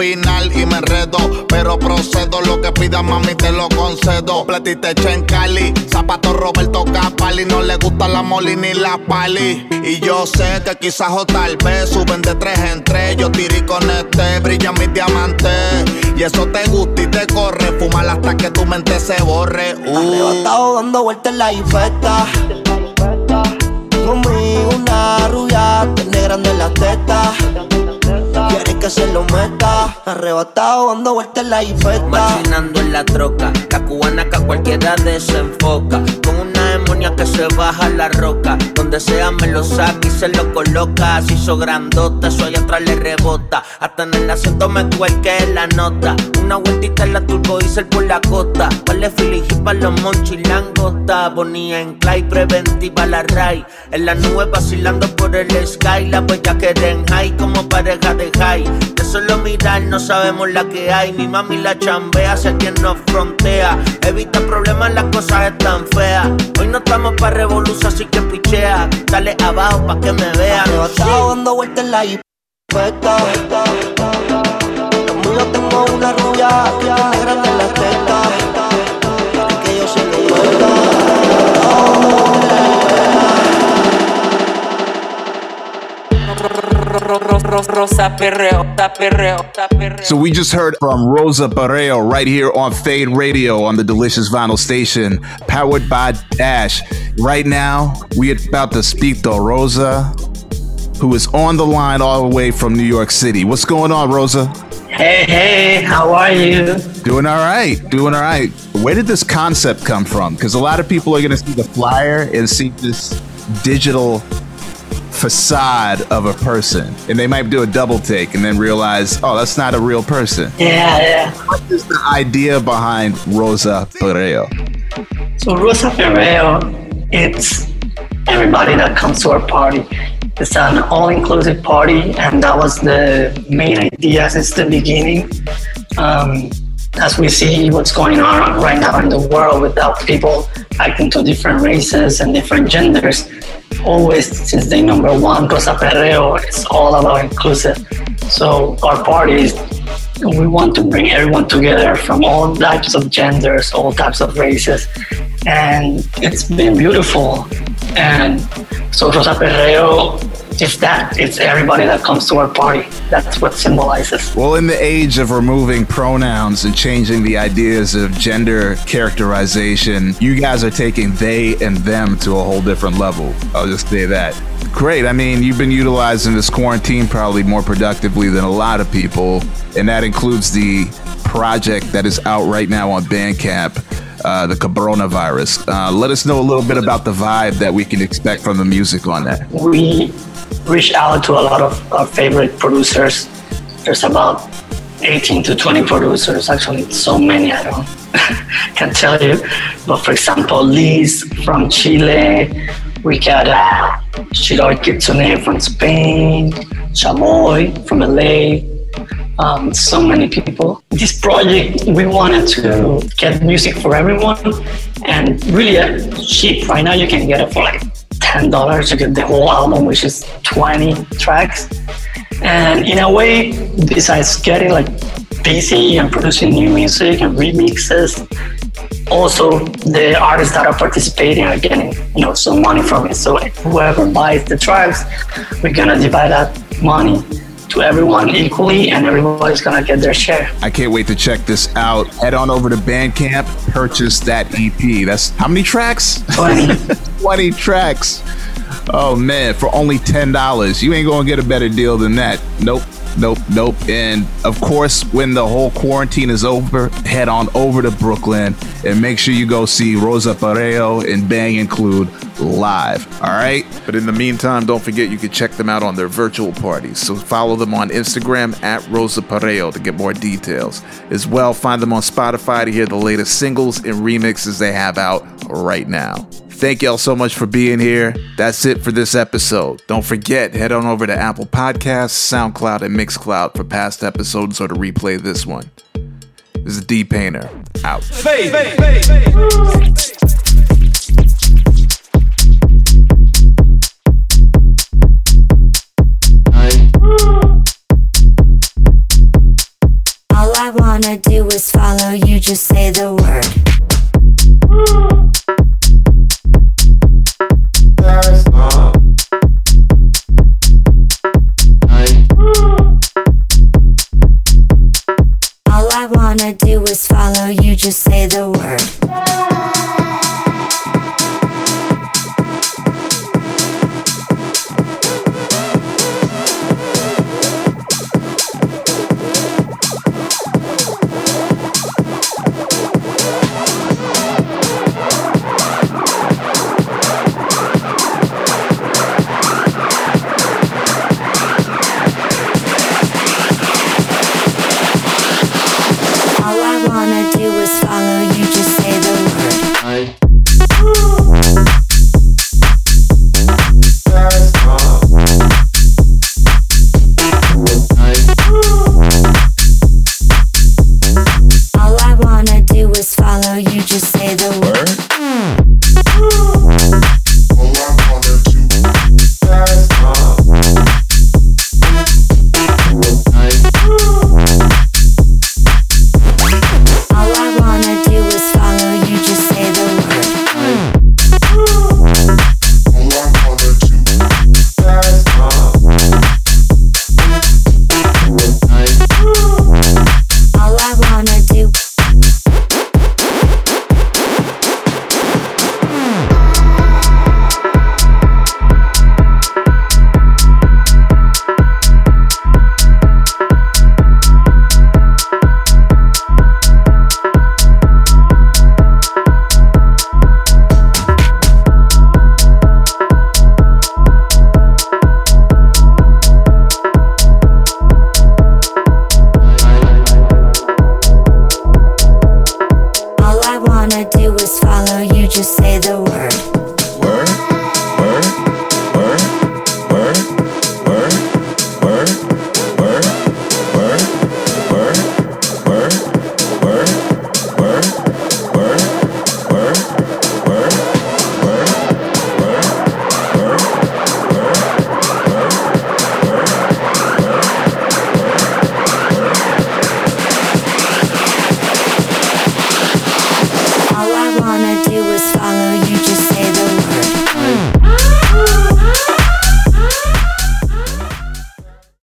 Final y me enredo. Pero procedo, lo que pida mami te lo concedo. Platita hecha en Cali, zapato Roberto Capali, no le gusta la moli ni la pali. Y yo sé que quizás o tal vez suben de tres en tres. Yo tiré con este, brillan mis diamantes. Y eso te gusta y te corre. Fumar hasta que tu mente se borre. Uh.
Arrebatado dando vueltas en la infesta. Conmigo una rubia tiene grande la teta. Se lo meta. Arrebatado dando vueltas en la infesta.
Machinando en la troca, la cubana que cualquiera desenfoca. Con una demonia que se baja la roca. Donde sea me lo saca y se lo coloca. Así hizo grandota, eso allá atrás le rebota. Hasta en el asiento me cuelque la nota. Una vueltita en la turbo diesel por la costa. Vale filiji pa' los monchis langota. Bonía en clay, preventiva la ray. En la nube vacilando por el sky. La bella que en high como pareja de high. De solo mirar no sabemos la que hay. Mi mami la chambea, sé quien nos frontea. Evita problemas, las cosas están feas. Hoy no estamos pa' revolución, así que pichea. Dale abajo pa' que me vean.
Arrebatado dando vueltas en la infesta. Conmigo tengo una rubia tiene grande la teta. Que yo se
So we just heard from Rosa Barreo right here on Fade Radio on the Delicious Vinyl Station, powered by Dash. Right now, we are about to speak to Rosa, who is on the line all the way from New York City. What's going on, Rosa?
Hey, hey, how are you?
Doing all right, doing all right. Where did this concept come from? Because a lot of people are going to see the flyer and see this digital facade of a person, and they might do a double take and then realize, oh, that's not a real person.
Yeah, yeah.
What is the idea behind Rosa Pereo?
So Rosa Ferreo, it's everybody that comes to our party. It's an all-inclusive party, and that was the main idea since the beginning. Um, as we see what's going on right now in the world without people acting to different races and different genders, always, since day number one, Rosa Perreo is all about inclusive. So our parties, we want to bring everyone together from all types of genders, all types of races, and it's been beautiful. And so Rosa Perreo is that. It's everybody that comes to our party. That's what symbolizes.
Well, in the age of removing pronouns and changing the ideas of gender characterization, you guys are taking they and them to a whole different level. I'll just say that. Great. I mean, you've been utilizing this quarantine probably more productively than a lot of people, and that includes the project that is out right now on Bandcamp. Uh, the coronavirus. Uh, let us know a little bit about the vibe that we can expect from the music on that.
We reached out to a lot of our favorite producers. There's about 18 to 20 producers, actually, so many I don't <laughs> can tell you. But for example, Liz from Chile, we got uh, Shiroi Kitsune from Spain, Chamoy from LA, um, so many people. This project, we wanted to get music for everyone and really uh, cheap. Right now, you can get it for like $10. You get the whole album, which is 20 tracks. And in a way, besides getting like busy and producing new music and remixes, also the artists that are participating are getting you know some money from it. So whoever buys the tracks, we're gonna divide that money to everyone equally, and everybody's gonna get their share.
I can't wait to check this out. Head on over to Bandcamp, purchase that EP. That's how many tracks?
20. <laughs>
20 tracks. Oh man, for only $10. You ain't gonna get a better deal than that. Nope. Nope, nope. And of course, when the whole quarantine is over, head on over to Brooklyn and make sure you go see Rosa Pareo and Bang Include live. All right. But in the meantime, don't forget you can check them out on their virtual parties. So follow them on Instagram at Rosa Pareo to get more details. As well, find them on Spotify to hear the latest singles and remixes they have out right now. Thank y'all so much for being here. That's it for this episode. Don't forget, head on over to Apple Podcasts, SoundCloud, and Mixcloud for past episodes or to replay this one. This is D Painter out.
Fade, fade, fade, fade.
All I wanna do is follow you, just say the just say the word.